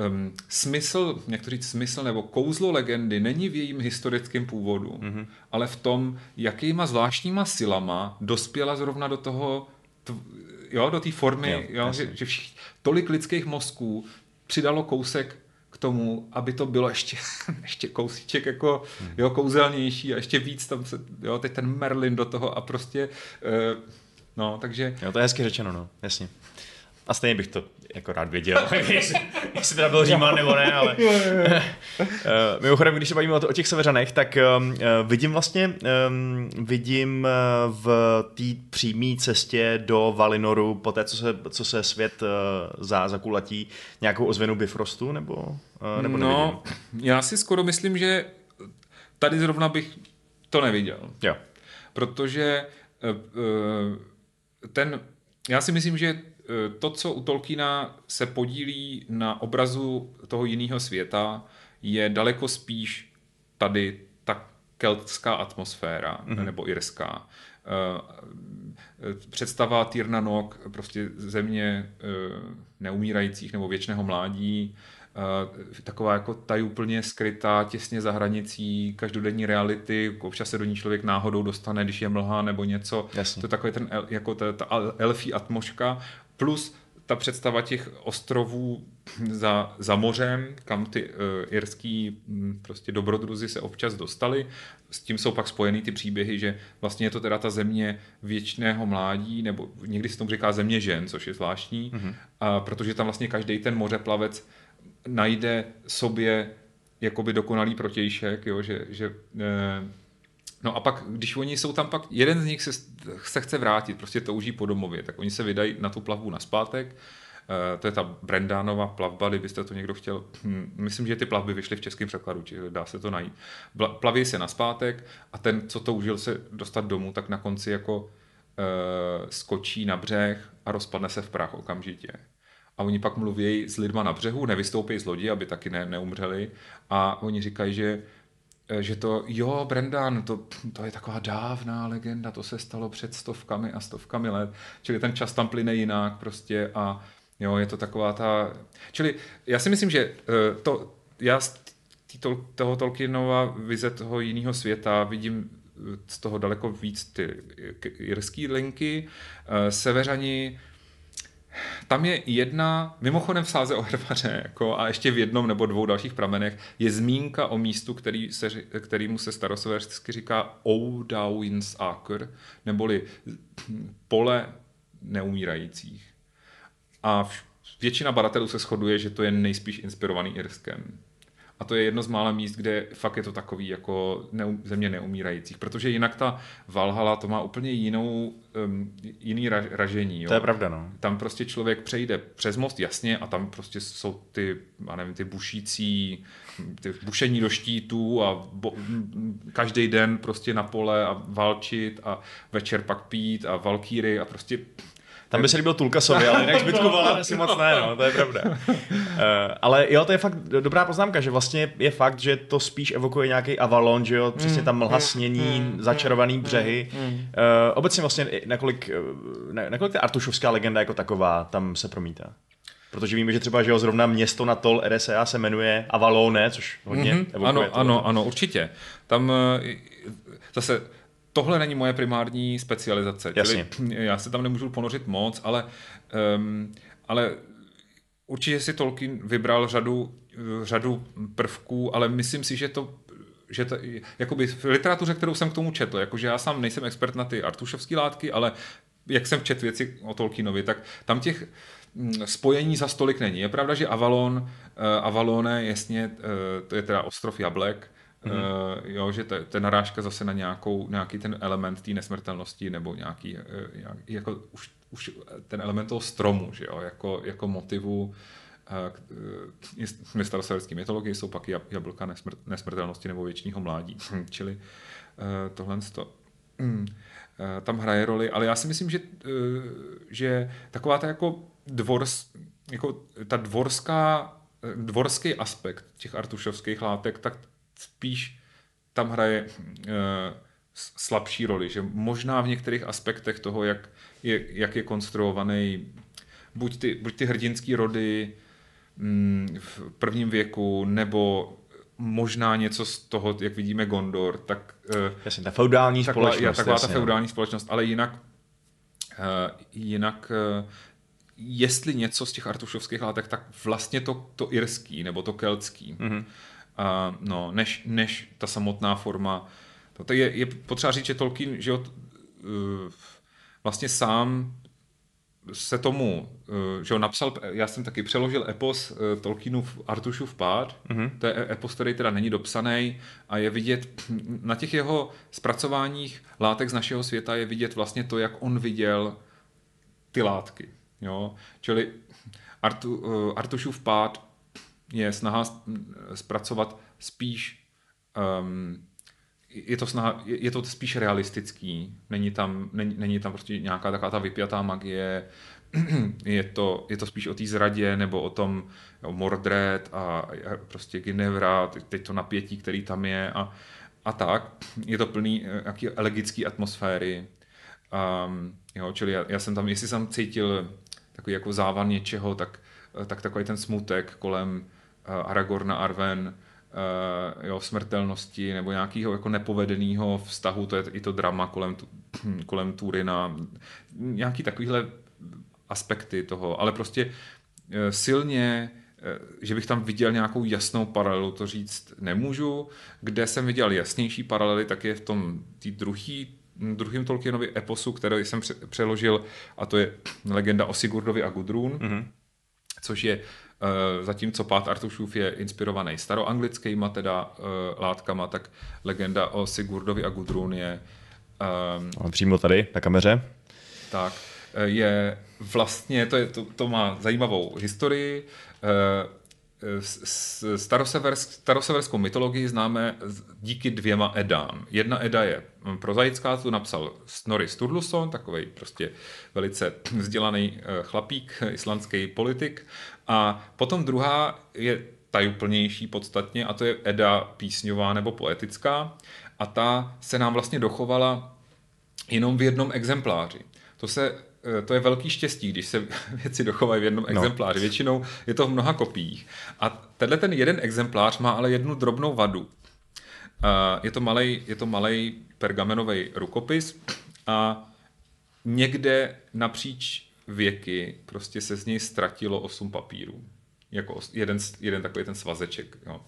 um, smysl, jak to říct, smysl nebo kouzlo legendy není v jejím historickém původu, mm-hmm. ale v tom, jakýma zvláštníma silama dospěla zrovna do toho, t, jo, do té formy, jo, jo, že, že všich, tolik lidských mozků přidalo kousek tomu, aby to bylo ještě, ještě kousíček jako jo, kouzelnější a ještě víc tam se, jo, teď ten Merlin do toho a prostě, uh, no, takže... Jo, to je hezky řečeno, no, jasně. A stejně bych to jako rád věděl, jestli, jestli teda byl Říman nebo ne, ale... uh, mimochodem, když se bavíme o, o těch severanech, tak um, vidím vlastně, um, vidím uh, v té přímé cestě do Valinoru, po té, co se, co se svět uh, za, zakulatí, nějakou ozvěnu Bifrostu, nebo, uh, nebo No, nevidím? já si skoro myslím, že tady zrovna bych to neviděl. Jo. Protože uh, ten, já si myslím, že Eh, to, co u Tolkiena se podílí na obrazu toho jiného světa, je daleko spíš tady ta keltská atmosféra, mm-hmm. nebo irská. Eh, představa Tyrna Nog, prostě země eh, neumírajících nebo věčného mládí, taková jako úplně skrytá, těsně za hranicí každodenní reality, občas se do ní člověk náhodou dostane, když je mlha nebo něco. Jasně. To je takový ten, jako ta, ta elfí atmoška plus ta představa těch ostrovů za, za mořem, kam ty uh, irský um, prostě dobrodruzi se občas dostali. S tím jsou pak spojeny ty příběhy, že vlastně je to teda ta země věčného mládí, nebo někdy se tomu říká země žen, což je zvláštní, mm-hmm. a protože tam vlastně každý ten mořeplavec najde sobě jakoby dokonalý protějšek, jo, že, že uh, No a pak, když oni jsou tam pak, jeden z nich se, se chce vrátit, prostě touží po domově, tak oni se vydají na tu plavbu na zpátek, Uh, to je ta Brendánova plavba, kdybyste to někdo chtěl. Hm, myslím, že ty plavby vyšly v českém překladu, čiže dá se to najít. Plaví se na zpátek a ten, co toužil se dostat domů, tak na konci jako uh, skočí na břeh a rozpadne se v prach okamžitě. A oni pak mluví s lidma na břehu, nevystoupí z lodi, aby taky ne, neumřeli. A oni říkají, že Eh, že to, jo, Brendan, to, to je taková dávná legenda, to se stalo před stovkami a stovkami let, čili ten čas tam plyne jinak prostě a jo, je to taková ta, čili já si myslím, že eh, to, já z to, toho Tolkienova vize toho jiného světa vidím eh, z toho daleko víc ty jirský linky, severani tam je jedna, mimochodem v sáze o Hrvaře, jako, a ještě v jednom nebo dvou dalších pramenech, je zmínka o místu, který se, kterýmu se staroseversky říká Oudauins Aker, neboli pole neumírajících. A většina badatelů se shoduje, že to je nejspíš inspirovaný Irskem. A to je jedno z mála míst, kde fakt je to takový jako neum, země neumírajících, protože jinak ta Valhalla to má úplně jinou, um, jiný ra, ražení. Jo. To je pravda, no. Tam prostě člověk přejde přes most, jasně, a tam prostě jsou ty, já nevím, ty bušící, ty bušení do štítů a bo, každý den prostě na pole a valčit a večer pak pít a valkýry a prostě tam by se líbil Tulkasovi, ale jinak zbytku Valan asi moc ne, no, to je pravda. Uh, ale jo, to je fakt dobrá poznámka, že vlastně je fakt, že to spíš evokuje nějaký Avalon, že jo, přesně tam mlha snění, začarovaný břehy. Uh, obecně vlastně nakolik, nakolik ta artušovská legenda jako taková tam se promítá. Protože víme, že třeba že jo, zrovna město na tol RSA se jmenuje Avalone, což hodně mm-hmm. Ano, to, ano, ano, určitě. Tam eh, zase tohle není moje primární specializace. Jasně. Čili já se tam nemůžu ponořit moc, ale, um, ale určitě si Tolkien vybral řadu, řadu prvků, ale myslím si, že to že to, jakoby v literatuře, kterou jsem k tomu četl, jakože já sám nejsem expert na ty artušovské látky, ale jak jsem četl věci o Tolkienovi, tak tam těch mm, spojení za stolik není. Je pravda, že Avalon, uh, Avalone, jasně, uh, to je teda ostrov Jablek, mm-hmm. uh, jo, že je narážka zase na nějakou, nějaký ten element té nesmrtelnosti nebo nějaký, uh, nějaký jako už, už ten element toho stromu, že jo, jako, jako motivu uh, staroseverské mytologie jsou pak jablka nesmrt, nesmrtelnosti nebo věčního mládí. Čili uh, tohle to, um, tam hraje roli, ale já si myslím, že, uh, že taková ta jako dvors, jako ta dvorská, dvorský aspekt těch artušovských látek, tak spíš tam hraje uh, slabší roli, že možná v některých aspektech toho, jak je, jak je konstruovaný buď ty, buď ty hrdinský rody mm, v prvním věku, nebo možná něco z toho, jak vidíme Gondor, tak... Uh, jasně, ta feudální taková, společnost. Taková jasně, ta feudální společnost, ale jinak, uh, jinak jestli něco z těch artušovských látek, tak vlastně to, to irský nebo to keltský. Mm-hmm uh, no, než, než ta samotná forma. To je, je potřeba říct, že Tolkien že uh, vlastně sám se tomu, uh, že ho napsal, já jsem taky přeložil epos uh, Tolkienův Artušův pád, mm-hmm. to je epos, který teda není dopsaný a je vidět, na těch jeho zpracováních látek z našeho světa je vidět vlastně to, jak on viděl ty látky. Jo? Čili Artu, uh, Artušův pád je snaha zpracovat spíš um, je to, snaha, je to spíš realistický, není tam, není, není tam prostě nějaká taková ta vypjatá magie, je to, je to spíš o té zradě nebo o tom jo, Mordred a, prostě Ginevra, teď to napětí, který tam je a, a tak. Je to plný eh, jaký elegický atmosféry. Um, jo, čili já, já, jsem tam, jestli jsem cítil takový jako závan něčeho, tak, eh, tak takový ten smutek kolem Eh, Aragorna, Arwen, uh, jo, smrtelnosti nebo nějakého jako nepovedeného vztahu, to je i to drama kolem, kolem Turina, nějaký takovýhle aspekty toho, ale prostě uh, silně že bych tam viděl nějakou jasnou paralelu, to říct nemůžu. Kde jsem viděl jasnější paralely, tak je v tom tý druhý, druhým Tolkienovi eposu, který jsem přeložil, a to je legenda o Sigurdovi a Gudrun, mm-hmm. což je Eh, zatímco Pát Artušův je inspirovaný staroanglickýma teda uh, látkama, tak legenda o Sigurdovi a Gudrun je... Um, přímo tady, na kameře. Tak, eh, je vlastně, to, je, to, to má zajímavou historii. Staroseversk, staroseverskou mytologii známe díky dvěma edám. Jedna eda je prozaická, tu napsal Snorri Sturluson, takový prostě velice vzdělaný chlapík, islandský politik. A potom druhá je tajuplnější podstatně a to je Eda písňová nebo poetická a ta se nám vlastně dochovala jenom v jednom exempláři. To, se, eh, to je velký štěstí, když se věci dochovají v jednom no. exempláři. Většinou je to v mnoha kopiích. A tenhle ten jeden exemplář má ale jednu drobnou vadu. Je to malej, je to malej pergamenový rukopis a někde napříč věky prostě se z něj ztratilo osm papírů. Jako jeden, jeden takový ten svazeček. Jo.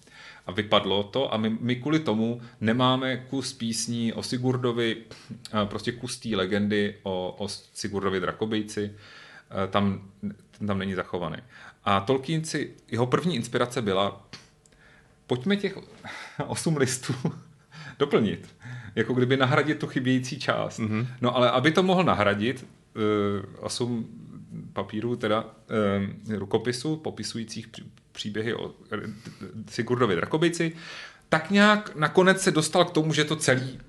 A vypadlo to a my, my kvůli tomu nemáme kus písní o Sigurdovi, prostě kus té legendy o, o Sigurdovi Drakobejci, tam, tam není zachovaný. A Tolkien si, jeho první inspirace byla, pojďme těch osm listů doplnit. Jako kdyby nahradit tu chybějící část. Mm-hmm. No ale aby to mohl nahradit, osm papírů, teda uh, rukopisů popisujících příběhy o Sigurdovi Drakobici, tak nějak nakonec se dostal k tomu, že to celý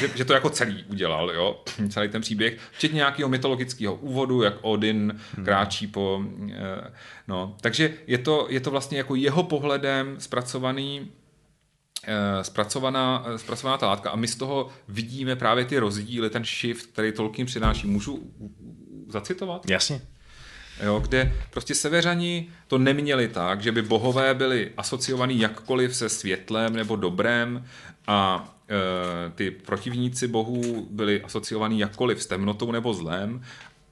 že, že to jako celý udělal, jo, celý ten příběh, včetně nějakého mytologického úvodu, jak Odin hmm. kráčí po, eh, no, takže je to, je to vlastně jako jeho pohledem zpracovaný Eh, zpracovaná, eh, zpracovaná ta látka a my z toho vidíme právě ty rozdíly, ten shift, který Tolkien přináší. Můžu zacitovat? Jasně. jo, kde prostě severani to neměli tak, že by bohové byli asociovaní jakkoliv se světlem nebo dobrém a e, ty protivníci bohů byli asociovaní jakkoliv s temnotou nebo zlem,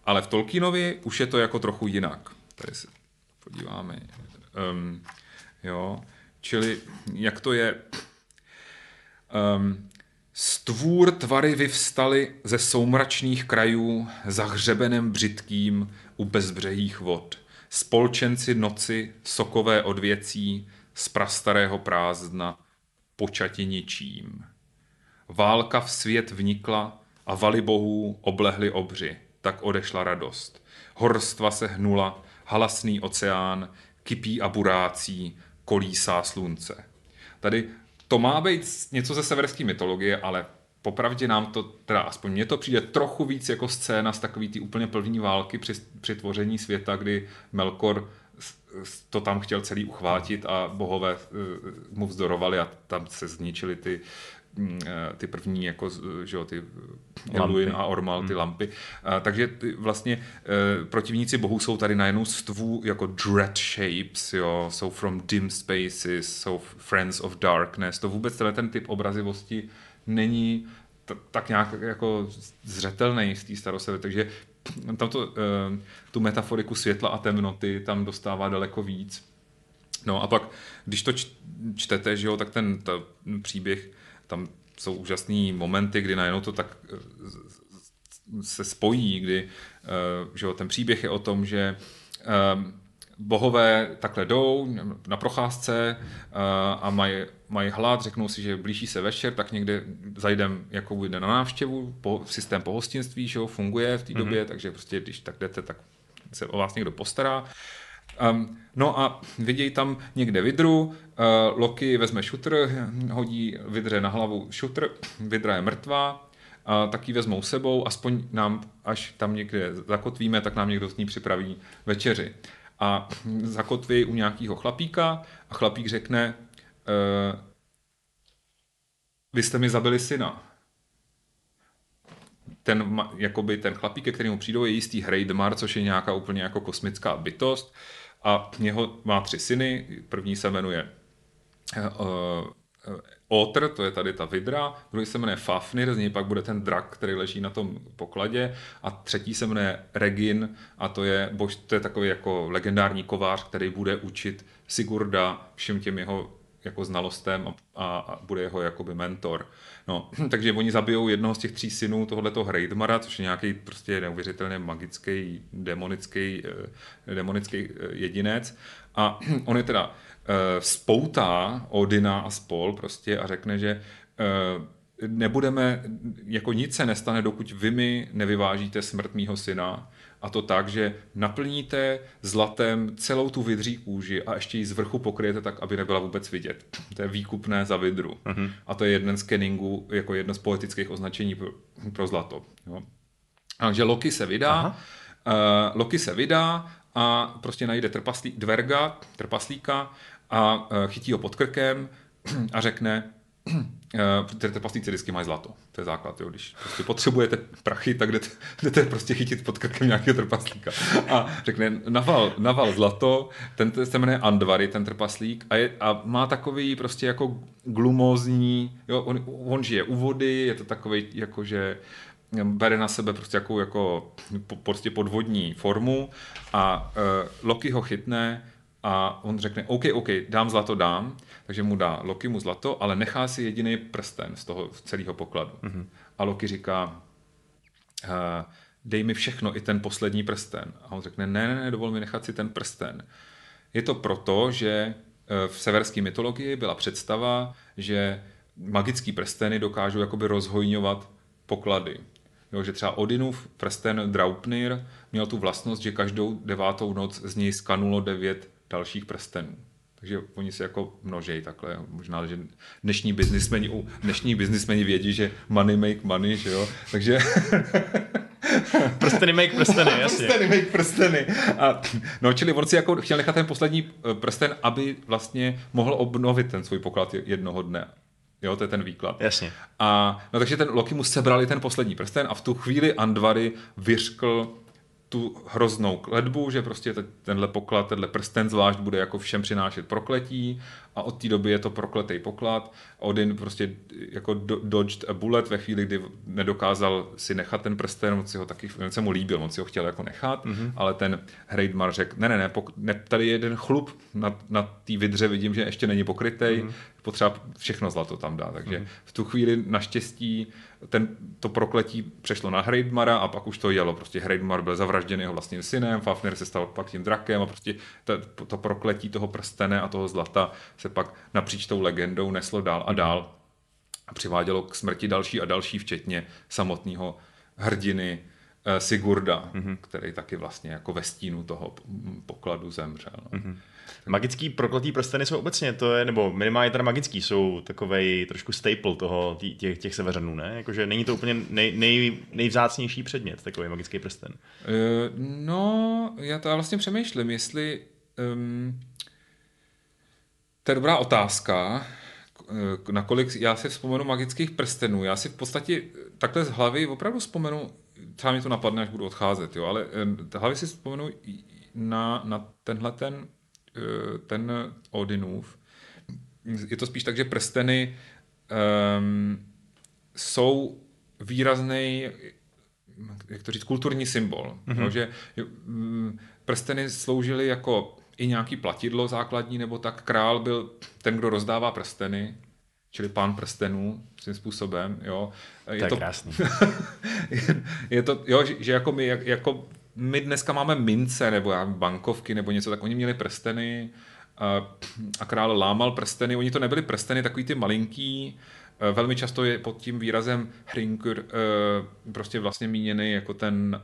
ale v Tolkienovi už je to jako trochu jinak. Tady se podíváme. Um, jo, čili jak to je... Um, Stvůr tvary vyvstaly ze soumračných krajů za hřebenem břitkým u bezbřehých vod. Spolčenci noci, sokové odvěcí, z prastarého prázdna, počati ničím. Válka v svět vnikla a valy bohů oblehly obři. Tak odešla radost. Horstva se hnula, halasný oceán, kypí a burácí, kolísá slunce. Tady to má být něco ze severské mytologie, ale popravdě nám to, teda aspoň mně to přijde trochu víc jako scéna z takový ty úplně první války při, při tvoření světa, kdy Melkor to tam chtěl celý uchvátit a bohové eh, mu vzdorovali a tam se zničili ty ty první, jako, že jo, ty Eluin a Ormal, ty hmm. lampy. A, takže ty, vlastně e, protivníci bohů jsou tady najednou stvů jako dread shapes, jo, jsou from dim spaces, jsou friends of darkness. To vůbec tenhle ten typ obrazivosti není t- tak nějak jako zřetelný z té starosevy, takže tam to, e, tu metaforiku světla a temnoty tam dostává daleko víc. No a pak, když to čtete, že jo, tak ten ta příběh tam jsou úžasné momenty, kdy najednou to tak eh, se spojí, kdy eh, že ten příběh je o tom, že eh, bohové takhle jdou na procházce a mají, mají hlad, řeknou si, že blíží se večer, tak někde zajdem jako bude na návštěvu, po, systém pohostinství, že jo, funguje v té mm-hmm. době, takže prostě když tak jdete, tak se o vás někdo postará. Um, no a vidějí tam někde vidru, uh, Loki vezme šutr, hodí vidře na hlavu šutr, vidra je mrtvá, a taky vezmou sebou, aspoň nám, až tam někde zakotvíme, tak nám někdo z ní připraví večeři. A zakotví u nějakého chlapíka a chlapík řekne, uh, vy jste mi zabili syna. Ten, jakoby ten chlapík, ke kterému přijdou, je jistý Hreidmar, což je nějaká úplně jako kosmická bytost a něho má tři syny, první se jmenuje uh, Otr, to je tady ta vidra, druhý se jmenuje Fafnir, z něj pak bude ten drak, který leží na tom pokladě. A třetí se jmenuje Regin a to je, bož, to je takový jako legendární kovář, který bude učit Sigurda všem těm jeho jako znalostem a, a bude jeho jakoby mentor. No, takže oni zabijou jednoho z těch tří synů tohoto Hreidmara, což je nějaký prostě neuvěřitelně magický, demonický, eh, demonický eh, jedinec. A on je teda uh, spoutá Odina a spol prostě a řekne, že nebudeme, jako nic se nestane, dokud vy mi nevyvážíte smrt mýho syna a to tak, že naplníte zlatem celou tu vidří kůži a ještě ji z vrchu pokryjete tak, aby nebyla vůbec vidět. To je výkupné za vidru. Uh-huh. A to je jeden z kenningů, jako jedno z poetických označení pro, pro zlato. Jo. Takže Loki se vydá, uh, Loki se vydá a prostě najde trpaslí, dverga, trpaslíka a uh, chytí ho pod krkem a řekne, Uh, ty trpaslíci vždycky mají zlato. To je základ. Jo. Když prostě potřebujete prachy, tak jdete, jdete prostě chytit pod krkem nějakého trpaslíka. A řekne, naval, naval zlato, ten se jmenuje Andvary, ten trpaslík, a, je, a má takový prostě jako glumózní, jo, on, on žije u vody, je to takový jako, že bere na sebe prostě jako, jako prostě podvodní formu a uh, Loki ho chytne a on řekne, OK, OK, dám zlato, dám, takže mu dá Loki mu zlato, ale nechá si jediný prsten z toho celého pokladu. Mm-hmm. A Loki říká, uh, dej mi všechno, i ten poslední prsten. A on řekne, ne, ne, ne, dovol mi nechat si ten prsten. Je to proto, že eh, v severské mytologii byla představa, že magický prsteny dokážou jakoby rozhojňovat poklady. Jo, že třeba Odinův prsten Draupnir měl tu vlastnost, že každou devátou noc z něj skanulo devět dalších prstenů. Takže oni se jako množejí takhle. Možná, že dnešní biznismeni, dnešní biznismeni vědí, že money make money, že jo. Takže... prsteny make prsteny, jasně. Prsteny make prsteny. A, no, čili on si jako chtěl nechat ten poslední eh, prsten, aby vlastně mohl obnovit ten svůj poklad jednoho dne. Jo, to je ten výklad. Jasně. A, no takže ten Loki mu sebrali ten poslední prsten a v tu chvíli Andvary vyřkl tu hroznou kledbu, že prostě tenhle poklad, tenhle prsten zvlášť bude jako všem přinášet prokletí a od té doby je to prokletý poklad. Odin prostě jako dodged a bullet ve chvíli, kdy nedokázal si nechat ten prsten, on si ho taky, on se mu líbil, on si ho chtěl jako nechat, mm-hmm. ale ten Hreidmar řekl, ne, ne, ne, pok- ne, tady je jeden chlup na, na té vidře, vidím, že ještě není pokrytý, mm-hmm. potřeba všechno zlato tam dát, takže mm-hmm. v tu chvíli naštěstí ten, to prokletí přešlo na Hreidmara a pak už to jelo, prostě Hreidmar byl zavražděn jeho vlastním synem, Fafnir se stal pak tím drakem a prostě to, to prokletí toho prstene a toho zlata se pak napříč tou legendou neslo dál a dál a přivádělo k smrti další a další, včetně samotného hrdiny eh, Sigurda, mm-hmm. který taky vlastně jako ve stínu toho pokladu zemřel. Mm-hmm. Magický prokletý prsteny jsou obecně, to je, nebo minimálně teda magický, jsou takovej trošku staple toho, těch, těch severanů, ne? Jakože není to úplně nej, nej, nejvzácnější předmět, takový magický prsten. Uh, no, já to vlastně přemýšlím, jestli um, to je dobrá otázka, eh, nakolik já si vzpomenu magických prstenů. Já si v podstatě takhle z hlavy opravdu vzpomenu, třeba mi to napadne, až budu odcházet, jo, ale z hlavy si vzpomenu na, na tenhle ten, eh, ten Odinův. Je to spíš tak, že prsteny um, jsou výrazný, jak to říct, kulturní symbol. Mm-hmm. No, že mm, prsteny sloužily jako i nějaký platidlo základní, nebo tak král byl ten, kdo rozdává prsteny, čili pán prstenů svým způsobem, jo. Je to, je to krásný. je to, jo, že, že jako my, jako my dneska máme mince, nebo já, bankovky, nebo něco, tak oni měli prsteny a, a král lámal prsteny, oni to nebyly prsteny, takový ty malinký, velmi často je pod tím výrazem hrinkur prostě vlastně míněný jako ten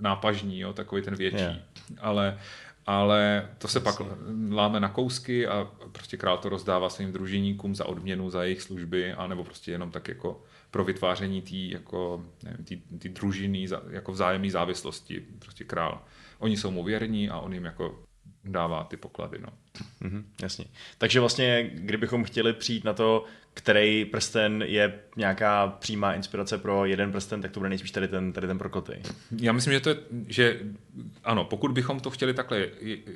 nápažní, jo, takový ten větší. Yeah. Ale ale to se pak láme na kousky a prostě král to rozdává svým družiníkům za odměnu za jejich služby, anebo prostě jenom tak jako pro vytváření té jako, družiny, jako vzájemné závislosti. Prostě král. Oni jsou mu věrní a on jim jako dává ty poklady. No. Mm-hmm, jasně. Takže vlastně, kdybychom chtěli přijít na to, který prsten je nějaká přímá inspirace pro jeden prsten, tak to bude nejspíš tady ten, tady ten prokletý. Já myslím, že to je, že ano, pokud bychom to chtěli takhle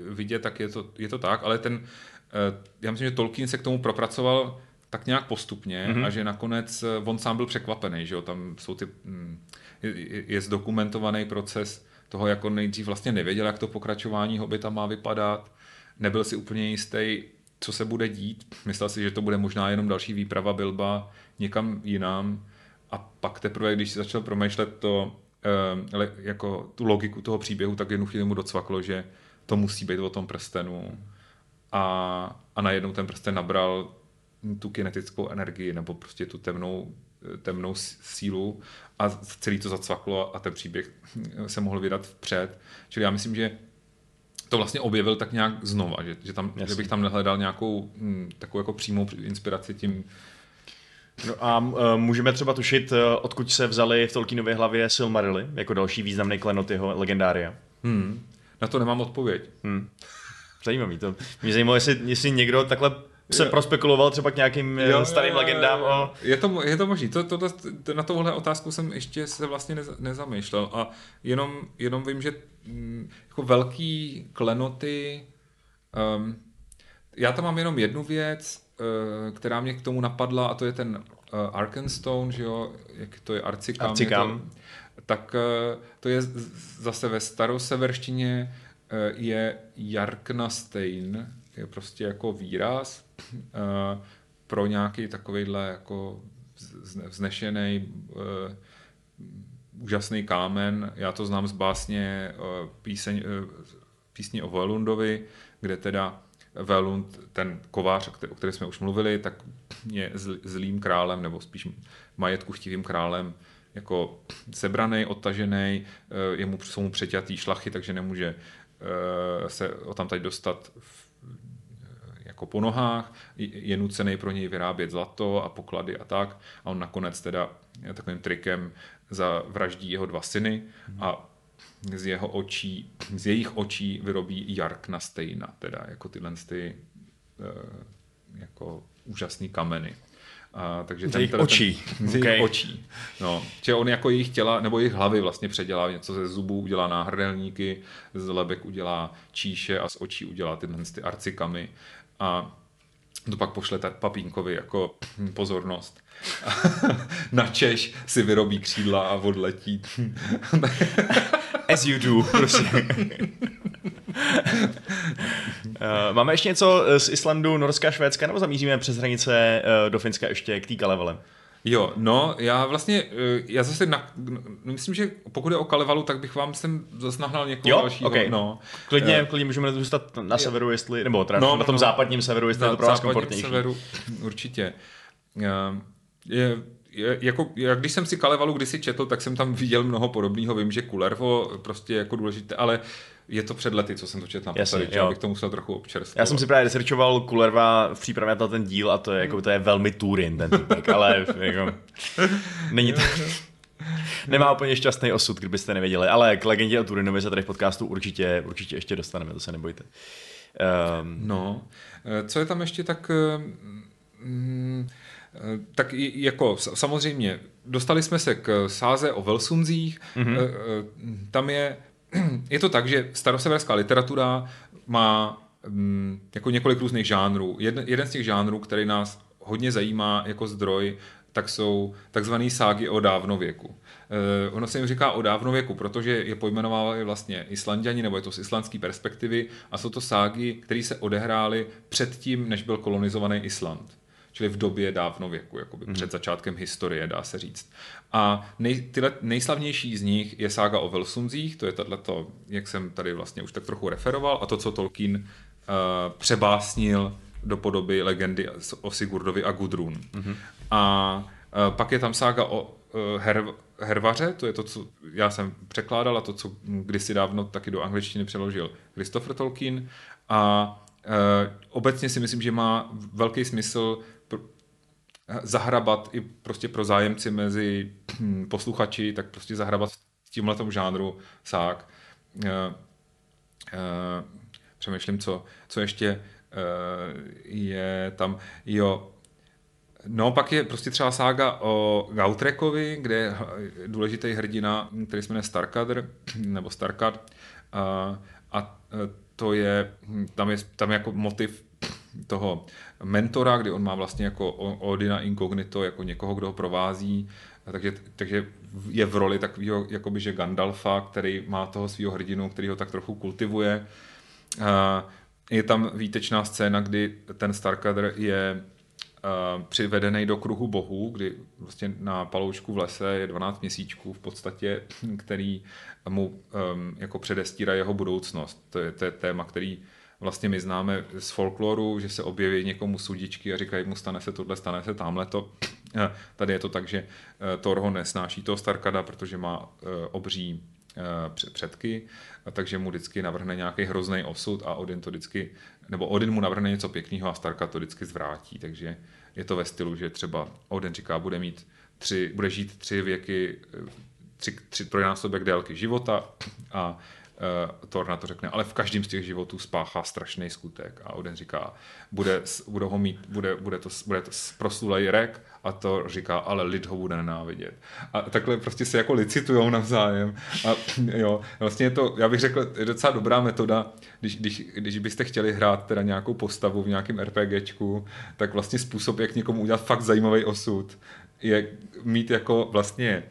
vidět, tak je to, je to tak, ale ten, eh, já myslím, že Tolkien se k tomu propracoval tak nějak postupně mm-hmm. a že nakonec eh, on sám byl překvapený, že jo, tam jsou ty, hm, je, je zdokumentovaný proces toho, jako nejdřív vlastně nevěděl, jak to pokračování Hobita má vypadat, nebyl si úplně jistý, co se bude dít. Myslel si, že to bude možná jenom další výprava Bilba někam jinam. A pak teprve, když si začal promýšlet to, eh, jako tu logiku toho příběhu, tak jednu chvíli mu docvaklo, že to musí být o tom prstenu. A, a najednou ten prsten nabral tu kinetickou energii nebo prostě tu temnou, temnou sílu a celý to zacvaklo a ten příběh se mohl vydat vpřed. Čili já myslím, že to vlastně objevil tak nějak znova, že, že, tam, že bych tam nehledal nějakou m, hm, takovou jako přímou inspiraci tím, No a uh, můžeme třeba tušit, uh, odkud se vzali v Tolkienově hlavě Silmarily, jako další významný klenot jeho legendária. Hmm. Na to nemám odpověď. Hmm. Zajímavý to. Mě zajímalo, jestli, jestli někdo takhle se jo. prospekuloval třeba k nějakým eh, jo, starým jo, legendám. O... Je to, je to možný. To, to, to, na tohle otázku jsem ještě se vlastně neza, nezamýšlel a jenom, jenom vím, že mm, jako velký klenoty um, já tam mám jenom jednu věc, uh, která mě k tomu napadla a to je ten uh, Arkenstone, že jo, jak to je Arcikam. Arcikam. Je to, tak uh, to je zase ve staroseverštině je Jarknastein, je prostě jako výraz uh, pro nějaký takovýhle jako vznešený uh, úžasný kámen. Já to znám z básně uh, píseň, písně o Velundovi, kde teda Velund, ten kovář, o kterém jsme už mluvili, tak je zlým králem, nebo spíš majetku chtivým králem, jako sebraný, odtažený, jsou mu přeťatý šlachy, takže nemůže se o tam tady dostat v jako po nohách, je nucený pro něj vyrábět zlato a poklady a tak. A on nakonec teda takovým trikem zavraždí jeho dva syny a z jeho očí, z jejich očí vyrobí Jark na stejna, teda jako tyhle ty, eh, jako úžasný kameny. A, takže z jejich očí. Ten, z jejich okay. očí. No, že on jako jejich těla, nebo jejich hlavy vlastně předělá něco ze zubů, udělá náhrdelníky, z lebek udělá číše a z očí udělá tyhle ty arcikamy. A to pak pošle papínkovi jako pozornost. Na Češ si vyrobí křídla a odletí. As you do, prostě. Uh, máme ještě něco z Islandu, Norska, Švédska, nebo zamíříme přes hranice uh, do Finska ještě k té Kalevele? Jo, no, já vlastně, eh, já zase, na, myslím, že pokud je o Kalevalu, tak bych vám sem zase nahnal někoho jo? dalšího. Okay. No. Klidně, uh, klidně můžeme zůstat na severu, jestli, nebo teda no, na tom no, západním severu, jestli je to pro vás komfortnější. severu, určitě. Uh, je, je, jako, jak když jsem si Kalevalu kdysi četl, tak jsem tam viděl mnoho podobného. Vím, že Kulervo prostě jako důležité, ale je to před lety, co jsem to četl na Jasně, posledy, abych to musel trochu občerstvovat. Já jsem si právě researchoval Kulerva v přípravě na ten díl a to je, jako, to je velmi Turin, ten týpek, ale jako, není to... Nemá úplně šťastný osud, kdybyste nevěděli, ale k legendě o Turinovi se tady v podcastu určitě, určitě ještě dostaneme, to se nebojte. Um, no, eh, co je tam ještě tak... Mm, tak jako samozřejmě, dostali jsme se k sáze o Velsunzích, mm-hmm. tam je je to tak, že staroseverská literatura má um, jako několik různých žánrů. Jeden, jeden z těch žánrů, který nás hodně zajímá jako zdroj, tak jsou takzvané ságy o dávnověku. Uh, ono se jim říká o dávnověku, protože je pojmenovávali vlastně Islandiani, nebo je to z islandské perspektivy, a jsou to ságy, které se odehrály předtím, než byl kolonizovaný Island čili v době dávnověku, jakoby mm. před začátkem historie, dá se říct. A nej, tyhle, nejslavnější z nich je sága o Velsunzích, to je tohleto, jak jsem tady vlastně už tak trochu referoval, a to, co Tolkien uh, přebásnil do podoby legendy o Sigurdovi a Gudrun. Mm-hmm. A uh, pak je tam sága o uh, Her, Hervaře, to je to, co já jsem překládal a to, co kdysi dávno taky do angličtiny přeložil Christopher Tolkien. A uh, obecně si myslím, že má velký smysl zahrabat i prostě pro zájemci mezi hm, posluchači, tak prostě zahrabat v tímhle žánru sák. Uh, uh, přemýšlím, co, co ještě uh, je tam. Jo, No, pak je prostě třeba sága o Gautrekovi, kde je důležitý hrdina, který se jmenuje Starkadr, nebo Starkad. A, a to je, hm, tam je, tam je jako motiv toho mentora, kdy on má vlastně jako Odina incognito, jako někoho, kdo ho provází, takže, takže je v roli takového, jakoby, že Gandalfa, který má toho svého hrdinu, který ho tak trochu kultivuje. Je tam výtečná scéna, kdy ten Starkadr je přivedený do kruhu bohů, kdy vlastně na paloučku v lese je 12 měsíčků v podstatě, který mu um, jako předestírá jeho budoucnost. To je, to je téma, který vlastně my známe z folkloru, že se objeví někomu sudičky a říkají mu stane se tohle, stane se tamhle to. Eh, tady je to tak, že eh, Thor ho nesnáší toho Starkada, protože má eh, obří předky, takže mu vždycky navrhne nějaký hrozný osud a Odin to vždycky, nebo Odin mu navrhne něco pěkného a Starka to vždycky zvrátí, takže je to ve stylu, že třeba Odin říká, bude mít tři, bude žít tři věky, tři, tři trojnásobek délky života a uh, Thor na to řekne, ale v každém z těch životů spáchá strašný skutek. A Odin říká, bude, bude ho mít, bude, bude to, bude to proslulej rek a to říká, ale lid ho bude nenávidět. A takhle prostě se jako licitujou navzájem. A jo, vlastně je to, já bych řekl, je docela dobrá metoda, když, když, když byste chtěli hrát teda nějakou postavu v nějakém RPGčku, tak vlastně způsob, jak někomu udělat fakt zajímavý osud, je mít jako vlastně,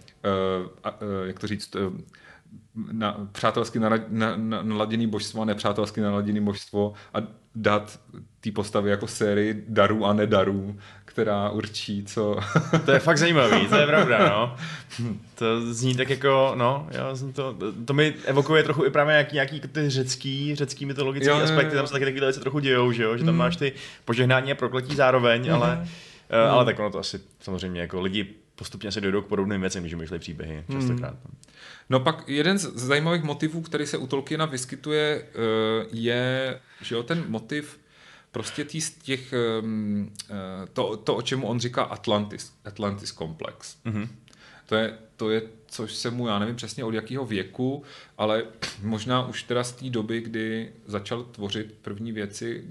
uh, uh, jak to říct, uh, na, přátelsky naladěný božstvo a nepřátelsky naladěný božstvo a dát té postavy jako sérii darů a nedarů, která určí, co... to je fakt zajímavý, to je pravda, no. To zní tak jako, no, já jsem to, to mi evokuje trochu i právě nějaký, nějaký ty řecký, řecký mytologický jo, aspekty, tam se taky taky věci trochu dějou, že jo, že tam mm. máš ty požehnání a prokletí zároveň, mm. ale, mm. ale tak ono to asi samozřejmě jako lidi postupně se dojdou k podobným věcem, když myšlejí příběhy častokrát. Hmm. No pak jeden z zajímavých motivů, který se u Tolkiena vyskytuje, eh, je, že jo, ten motiv prostě tý z těch, ehm, eh, to, to, o čemu on říká Atlantis, Atlantis komplex. Mm-hmm. To je, to je, což se mu, já nevím přesně od jakého věku, ale možná už teda z té doby, kdy začal tvořit první věci,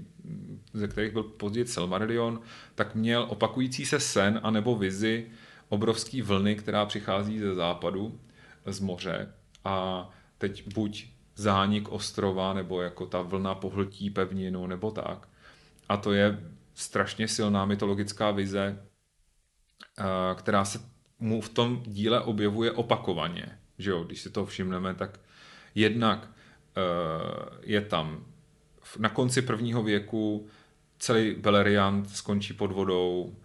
ze kterých byl později Silmarillion, tak měl opakující se sen anebo vizi obrovský vlny, která přichází ze západu, z moře a teď buď zánik ostrova, nebo jako ta vlna pohltí pevninu, nebo tak. A to je strašně silná mytologická vize, eh, která se mu v tom díle objevuje opakovaně. Že jo? Když si to všimneme, tak jednak eh, je tam na konci prvního věku celý Beleriand skončí pod vodou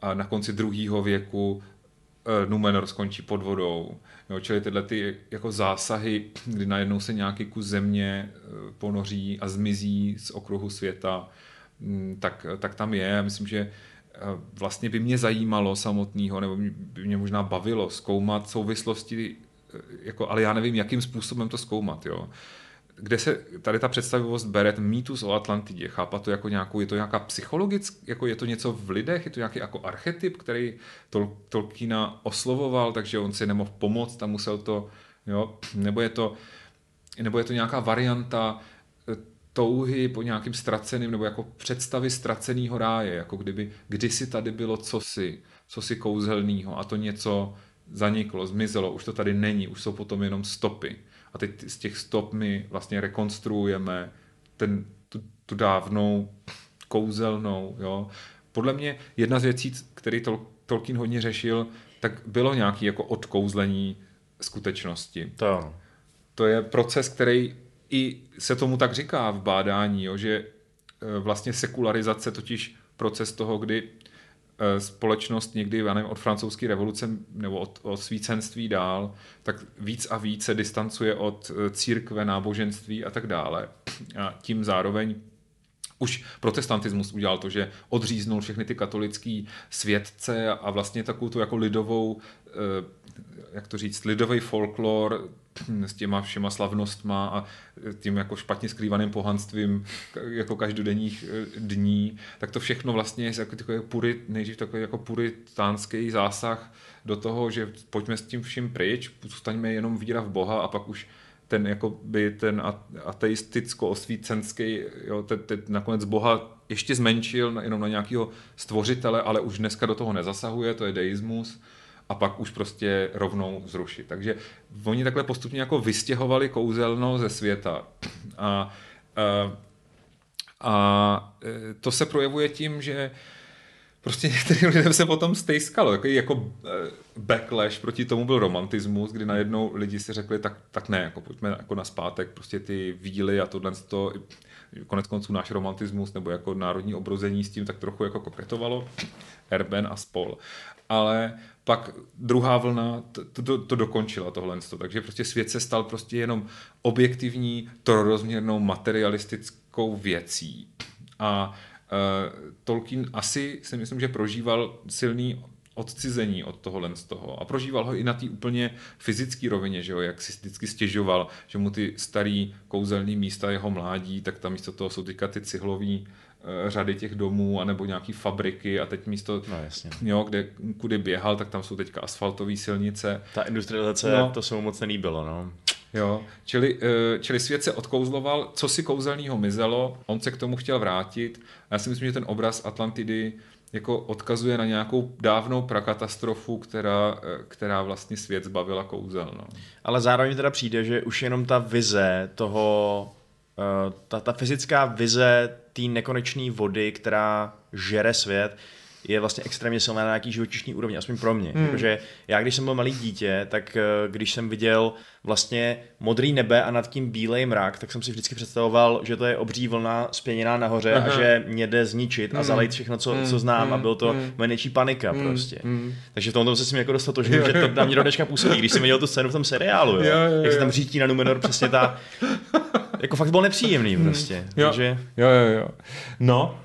a na konci druhého věku Numenor skončí pod vodou. Jo, čili tyhle ty jako zásahy, kdy najednou se nějaký kus země uh, ponoří a zmizí z okruhu světa, um, tak, tak tam je. Myslím, že uh, vlastně by mě zajímalo samotného, nebo by mě možná bavilo zkoumat souvislosti, jako, ale já nevím, jakým způsobem to zkoumat. Jo kde se tady ta představivost bere, ten mýtus o Atlantidě, chápat to jako nějakou, je to nějaká psychologická, jako je to něco v lidech, je to nějaký jako archetyp, který Tol- Tolkiena oslovoval, takže on si nemohl pomoct a musel to, jo, nebo je to, nebo je to nějaká varianta eh, touhy po nějakým ztraceným, nebo jako představy ztraceného ráje, jako kdyby kdysi tady bylo cosi, cosi kouzelného a to něco zaniklo, zmizelo, už to tady není, už jsou potom jenom stopy a teď z těch stop my vlastně rekonstruujeme ten, tu, tu dávnou kouzelnou, jo. Podle mě jedna z věcí, který Tol- Tolkien hodně řešil, tak bylo nějaký jako odkouzlení skutečnosti. To. To je proces, který i se tomu tak říká v bádání, jo, že e, vlastně sekularizace, totiž proces toho, kdy společnost někdy, já nevím, od francouzské revoluce nebo od, od svícenství dál, tak víc a víc se distancuje od eh, církve, náboženství a tak dále. A tím zároveň už protestantismus udělal to, že odříznul všechny ty katolický světce a vlastně takovou tu jako lidovou, eh, jak to říct, lidový folklor s těma všema slavnostma a tím jako špatně skrývaným pohanstvím jako každodenních dní, tak to všechno vlastně je jako takový purit, nejdřív takový jako puritánský zásah do toho, že pojďme s tím vším pryč, zůstaňme jenom víra v Boha a pak už ten, jako by ten ateisticko-osvícenský, jo, ten, ten nakonec Boha ještě zmenšil jenom na nějakého stvořitele, ale už dneska do toho nezasahuje, to je deismus a pak už prostě rovnou zrušit. Takže oni takhle postupně jako vystěhovali kouzelno ze světa. A, a, a e, to se projevuje tím, že prostě některým lidem se potom stejskalo. Jako, jako backlash proti tomu byl romantismus, kdy najednou lidi si řekli, tak, tak ne, jako pojďme jako na zpátek, prostě ty víly a tohle to, konec konců náš romantismus nebo jako národní obrození s tím tak trochu jako koketovalo, Erben a spol. Ale pak druhá vlna to, to, to dokončila tohle. Takže prostě svět se stal prostě jenom objektivní, trorozměrnou, materialistickou věcí. A uh, Tolkien asi si myslím, že prožíval silný odcizení od tohohle z toho. A prožíval ho i na té úplně fyzické rovině, že jo, jak si vždycky stěžoval, že mu ty starý kouzelný místa jeho mládí, tak tam místo toho jsou teďka ty cihlový řady těch domů, anebo nějaký fabriky a teď místo, no, jasně. Jo, kde, kudy běhal, tak tam jsou teďka asfaltové silnice. Ta industrializace, no. to se mu moc nelíbilo, no. Jo, čili, eh, čili svět se odkouzloval, co si kouzelného mizelo, on se k tomu chtěl vrátit. A já si myslím, že ten obraz Atlantidy jako odkazuje na nějakou dávnou prakatastrofu, která, eh, která vlastně svět zbavila kouzel. No. Ale zároveň teda přijde, že už jenom ta vize toho, ta, ta fyzická vize té nekonečné vody, která žere svět, je vlastně extrémně silná na nějaký živočišní úrovni, aspoň pro mě. Hmm. Protože já, když jsem byl malý dítě, tak eh, když jsem viděl vlastně modrý nebe a nad tím bílej mrak, tak jsem si vždycky představoval, že to je obří vlna spěněná nahoře Aha. a že mě jde zničit hmm. a zalejt všechno, co, hmm. co znám hmm. a byl to hmm. moje největší panika hmm. prostě. Hmm. Takže v tomto se s tím jako dostal to, že, že to na mě do dneška působí, když jsem viděl tu scénu v tom seriálu, jo, jo, jo, jak se tam řítí na Numenor přesně ta jako fakt byl nepříjemný hmm. prostě. Jo, Takže... jo, jo, jo. No,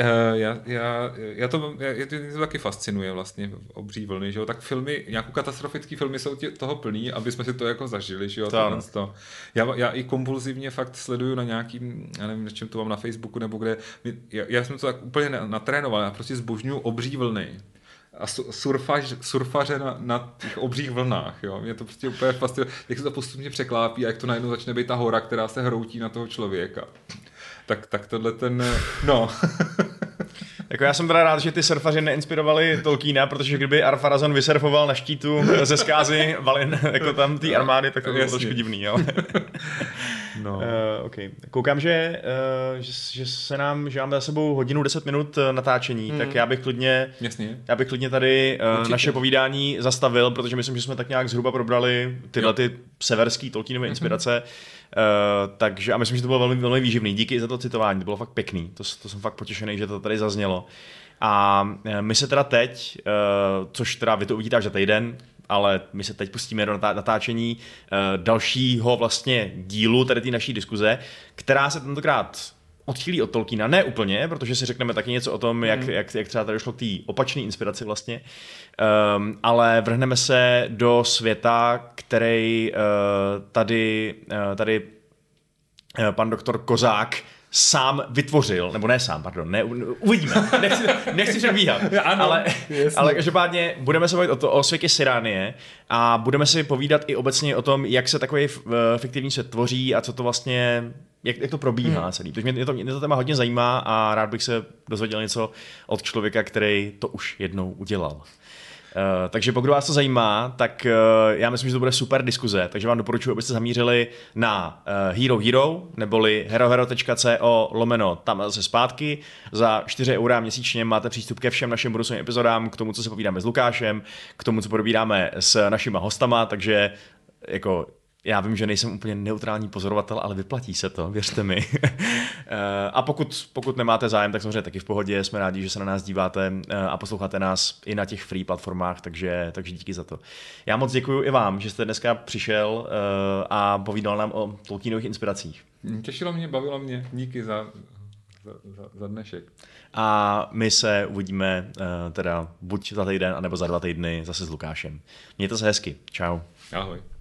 Uh, já, já, já to, já, to, to taky fascinuje vlastně obří vlny, že jo, tak filmy, nějakou katastrofické filmy jsou tě, toho plný, aby jsme si to jako zažili, že jo, to, to. Já, já i kompulzivně fakt sleduju na nějakým, já nevím, na čem to mám na Facebooku nebo kde, já, já jsem to tak úplně natrénoval, já prostě zbožňuju obří vlny a surfaž, surfaře na, na těch obřích vlnách. Jo. Mě to prostě úplně fascinuje, jak se to postupně překlápí a jak to najednou začne být ta hora, která se hroutí na toho člověka. tak, tak tohle ten, no. Jako já jsem teda rád, že ty surfaři neinspirovali Tolkiena, protože kdyby Arfarazon vysurfoval na štítu ze skázy Valin, jako tam té armády, tak to bylo trošku divný, ale... No. Uh, okay. Koukám, že, uh, že, že, se nám, že máme za sebou hodinu 10 minut natáčení, mm. tak já bych klidně, Jasně. já bych klidně tady uh, naše povídání zastavil, protože myslím, že jsme tak nějak zhruba probrali tyhle jo. ty severský Tolkienové mhm. inspirace. Mm-hmm. Uh, takže a myslím, že to bylo velmi, velmi výživný. Díky za to citování, to bylo fakt pekný. To, to jsem fakt potěšený, že to tady zaznělo. A my se teda teď, uh, což teda vy to uvidíte až za týden, ale my se teď pustíme do natáčení uh, dalšího vlastně dílu tady té naší diskuze, která se tentokrát odchýlí od Tolkiena, ne úplně, protože si řekneme taky něco o tom, jak, mm. jak, jak třeba tady došlo k té opačné inspiraci vlastně, um, ale vrhneme se do světa, který uh, tady, uh, tady pan doktor Kozák sám vytvořil, nebo ne sám, pardon, ne, uvidíme, nechci, nechci předbíhat, ano, ale, ale každopádně budeme se bavit o, to, o světě Siránie a budeme si povídat i obecně o tom, jak se takový fiktivní svět tvoří a co to vlastně, jak, jak to probíhá hmm. celý. Protože mě to, mě to téma hodně zajímá a rád bych se dozvěděl něco od člověka, který to už jednou udělal. Uh, takže pokud vás to zajímá, tak uh, já myslím, že to bude super diskuze, takže vám doporučuji, abyste zamířili na uh, Hero Hero, neboli herohero.co lomeno tam zase zpátky. Za 4 eura měsíčně máte přístup ke všem našim budoucím epizodám, k tomu, co se povídáme s Lukášem, k tomu, co probíráme s našima hostama, takže jako já vím, že nejsem úplně neutrální pozorovatel, ale vyplatí se to, věřte mi. Eh, a pokud, pokud nemáte zájem, tak samozřejmě taky v pohodě. Jsme rádi, že se na nás díváte eh, a posloucháte nás i na těch free platformách, takže, takže díky za to. Já moc děkuji i vám, že jste dneska přišel eh, a povídal nám o Tolkienových inspiracích. Těšilo mě, bavilo mě. Díky za, za, za, za dnešek. A my se uvidíme teda buď za týden, anebo za dva týdny zase s Lukášem. Mějte se hezky. Čau. Ahoj.